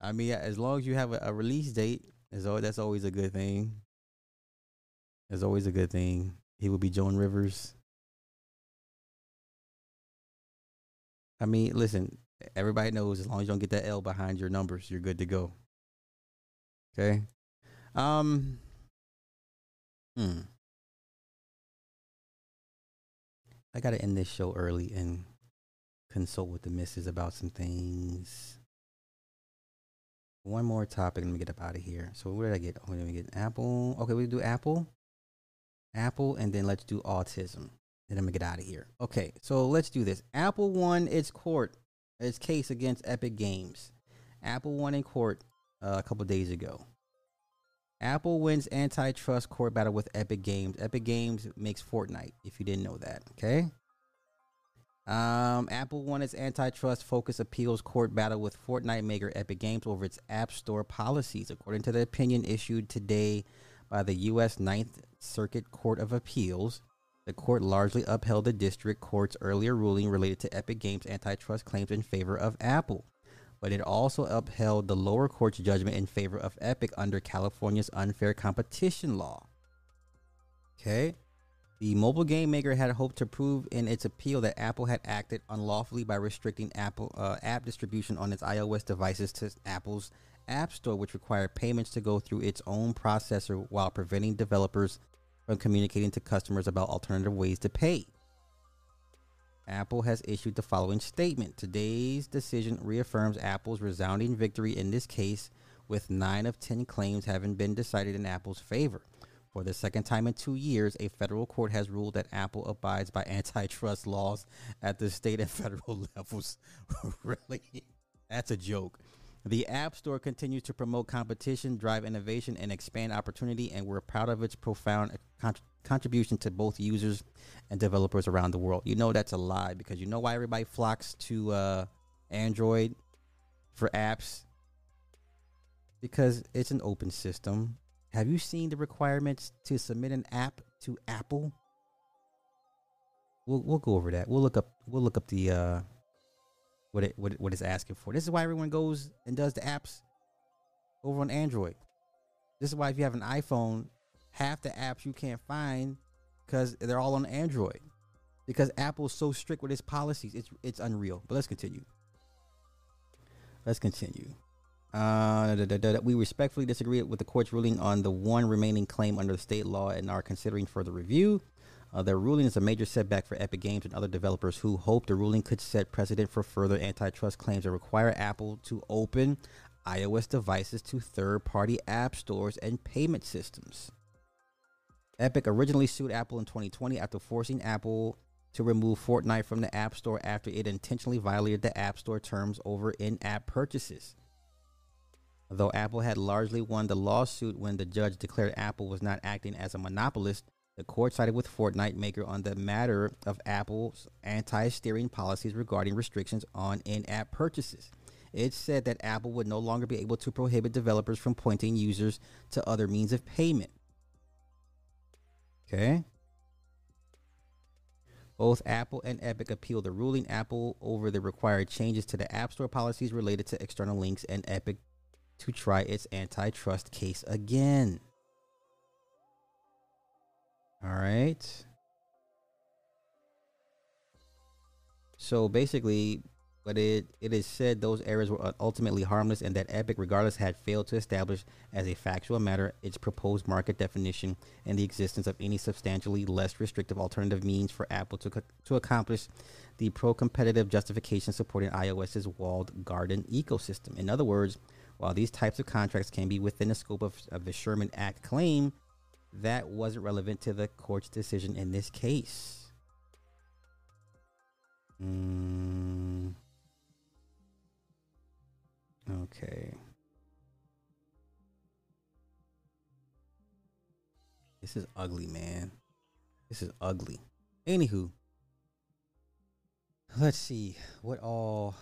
I mean, as long as you have a, a release date, is al- that's always a good thing. It's always a good thing. He will be Joan Rivers. I mean, listen, everybody knows as long as you don't get that L behind your numbers, you're good to go. Okay. Um. Hmm. I gotta end this show early and consult with the missus about some things. One more topic, let me get up out of here. So where did I get? Where did we get? Apple. Okay, we do Apple. Apple, and then let's do autism. Then I'm gonna get out of here. Okay, so let's do this. Apple won its court, its case against Epic Games. Apple won in court uh, a couple days ago. Apple wins antitrust court battle with Epic Games. Epic Games makes Fortnite, if you didn't know that. Okay. Um, Apple won its antitrust focus appeals court battle with Fortnite maker Epic Games over its App Store policies, according to the opinion issued today by the U.S. Ninth Circuit Court of Appeals. The court largely upheld the district court's earlier ruling related to Epic Games' antitrust claims in favor of Apple, but it also upheld the lower court's judgment in favor of Epic under California's unfair competition law. Okay. The mobile game maker had hoped to prove in its appeal that Apple had acted unlawfully by restricting Apple uh, app distribution on its iOS devices to Apple's App Store, which required payments to go through its own processor while preventing developers from communicating to customers about alternative ways to pay. Apple has issued the following statement. Today's decision reaffirms Apple's resounding victory in this case, with nine of 10 claims having been decided in Apple's favor. For the second time in two years, a federal court has ruled that Apple abides by antitrust laws at the state and federal levels. really? That's a joke. The App Store continues to promote competition, drive innovation, and expand opportunity, and we're proud of its profound con- contribution to both users and developers around the world. You know that's a lie because you know why everybody flocks to uh, Android for apps? Because it's an open system. Have you seen the requirements to submit an app to Apple? We'll we'll go over that. We'll look up we'll look up the uh what it what it, what it's asking for. This is why everyone goes and does the apps over on Android. This is why if you have an iPhone, half the apps you can't find because they're all on Android. Because Apple's so strict with its policies, it's it's unreal. But let's continue. Let's continue. Uh, da, da, da. We respectfully disagree with the court's ruling on the one remaining claim under the state law and are considering further review. Uh, their ruling is a major setback for Epic Games and other developers who hope the ruling could set precedent for further antitrust claims that require Apple to open iOS devices to third party app stores and payment systems. Epic originally sued Apple in 2020 after forcing Apple to remove Fortnite from the App Store after it intentionally violated the App Store terms over in app purchases. Though Apple had largely won the lawsuit when the judge declared Apple was not acting as a monopolist, the court sided with Fortnite maker on the matter of Apple's anti steering policies regarding restrictions on in app purchases. It said that Apple would no longer be able to prohibit developers from pointing users to other means of payment. Okay. Both Apple and Epic appealed the ruling Apple over the required changes to the App Store policies related to external links and Epic to try its antitrust case again. All right. So basically, but it it is said those errors were ultimately harmless and that Epic, regardless, had failed to establish as a factual matter its proposed market definition and the existence of any substantially less restrictive alternative means for Apple to co- to accomplish the pro-competitive justification supporting iOS's walled garden ecosystem. In other words, while these types of contracts can be within the scope of, of the Sherman Act claim, that wasn't relevant to the court's decision in this case. Mm. Okay. This is ugly, man. This is ugly. Anywho, let's see what all.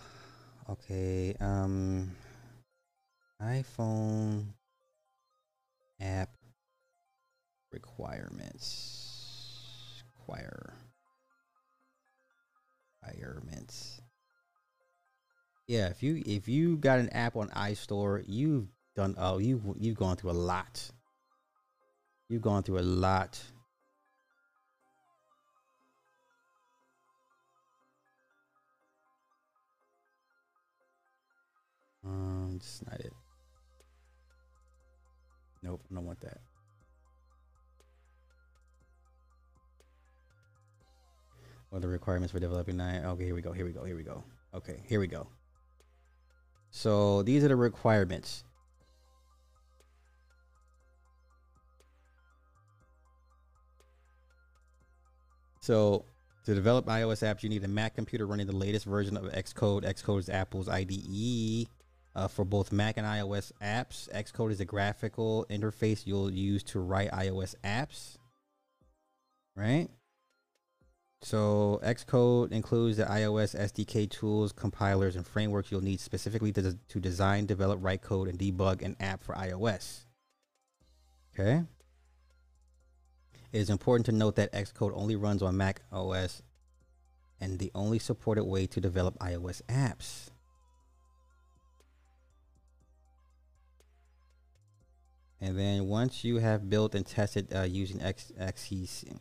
Okay, um, iPhone app requirements. Require requirements. Yeah, if you if you got an app on iStore, you've done oh you you've gone through a lot. You've gone through a lot. Um, that's not it. Nope, I don't want that. What the requirements for developing nine? Okay, here we go. Here we go. Here we go. Okay, here we go. So these are the requirements. So to develop iOS apps, you need a Mac computer running the latest version of Xcode. Xcode is Apple's IDE uh, for both Mac and iOS apps. Xcode is a graphical interface you'll use to write iOS apps. Right? So Xcode includes the iOS SDK tools, compilers, and frameworks you'll need specifically to, to design, develop, write code, and debug an app for iOS. Okay. It is important to note that Xcode only runs on Mac OS and the only supported way to develop iOS apps. And then once you have built and tested uh, using XCTest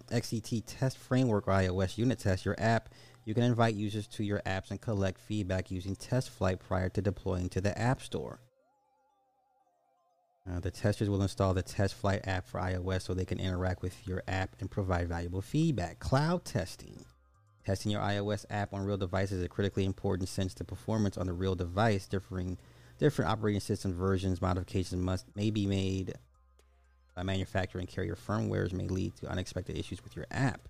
framework or iOS unit test your app, you can invite users to your apps and collect feedback using TestFlight prior to deploying to the App Store. Uh, the testers will install the TestFlight app for iOS so they can interact with your app and provide valuable feedback. Cloud testing. Testing your iOS app on real devices is critically important since the performance on the real device differing different operating system versions modifications must may be made by manufacturer and carrier firmwares may lead to unexpected issues with your app.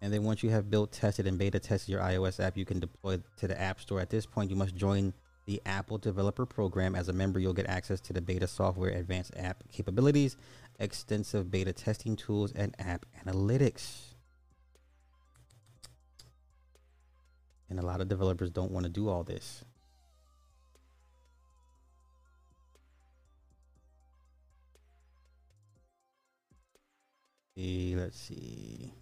And then once you have built, tested, and beta tested your iOS app, you can deploy to the App Store. At this point, you must join the Apple Developer Program. As a member, you'll get access to the beta software, advanced app capabilities, extensive beta testing tools, and app analytics. And a lot of developers don't want to do all this. See, let's see.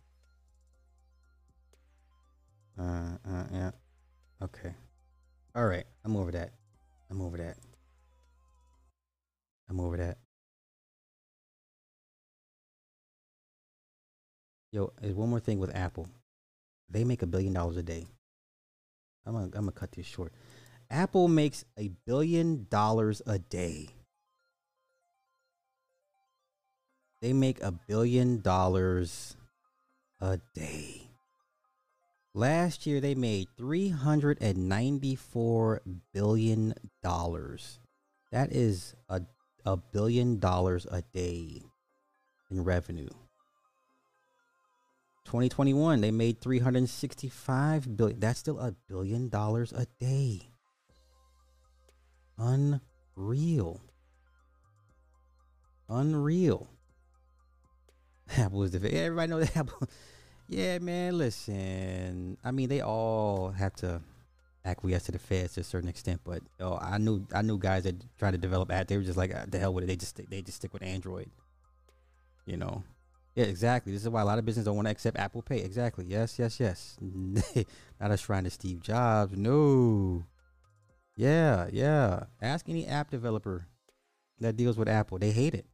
Uh, uh, yeah. Okay. All right. I'm over that. I'm over that. I'm over that. Yo, there's one more thing with Apple. They make a billion dollars a day. I'm gonna, I'm gonna cut this short. Apple makes a billion dollars a day. They make a billion dollars a day. Last year they made 394 billion dollars. That is a a billion dollars a day in revenue. 2021 they made 365 billion. That's still a billion dollars a day. Unreal. Unreal. Apple is the everybody knows Apple. Yeah, man. Listen, I mean, they all have to acquiesce to the feds to a certain extent, but oh, I knew I knew guys that tried to develop app. They were just like, ah, the hell with it. They just they just stick with Android. You know. Yeah, exactly. This is why a lot of businesses don't want to accept Apple Pay. Exactly. Yes, yes, yes. Not a shrine to Steve Jobs. No. Yeah, yeah. Ask any app developer that deals with Apple. They hate it.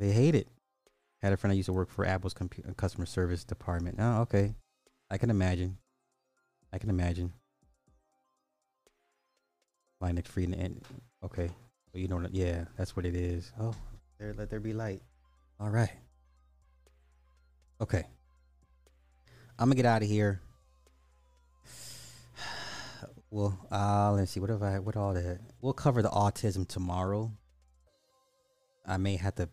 They hate it. I Had a friend I used to work for Apple's customer service department. Oh, okay. I can imagine. I can imagine. Linux free and okay. Well, you know, yeah, that's what it is. Oh, there, let there be light. All right. Okay. I'm gonna get out of here. Well, uh, let's see. What have I? What all that? We'll cover the autism tomorrow. I may have to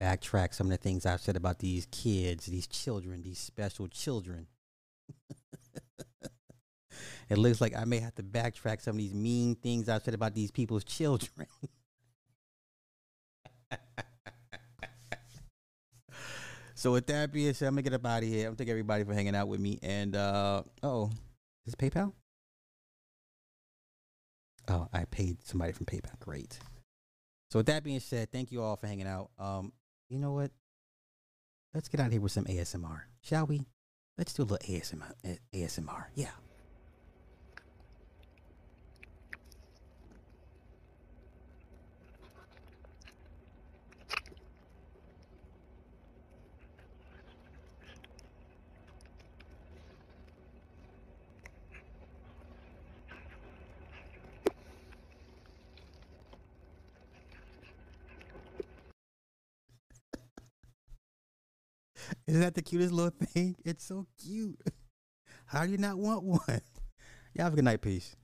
backtrack some of the things I've said about these kids, these children, these special children. it looks like I may have to backtrack some of these mean things I've said about these people's children. So with that being said, I'm gonna get up out of here. I'm gonna thank everybody for hanging out with me. And uh oh, is PayPal? Oh, I paid somebody from PayPal. Great. So with that being said, thank you all for hanging out. Um, you know what? Let's get out of here with some ASMR, shall we? Let's do a little ASMR. ASMR. Yeah. Isn't that the cutest little thing? It's so cute. How do you not want one? Y'all have a good night. Peace.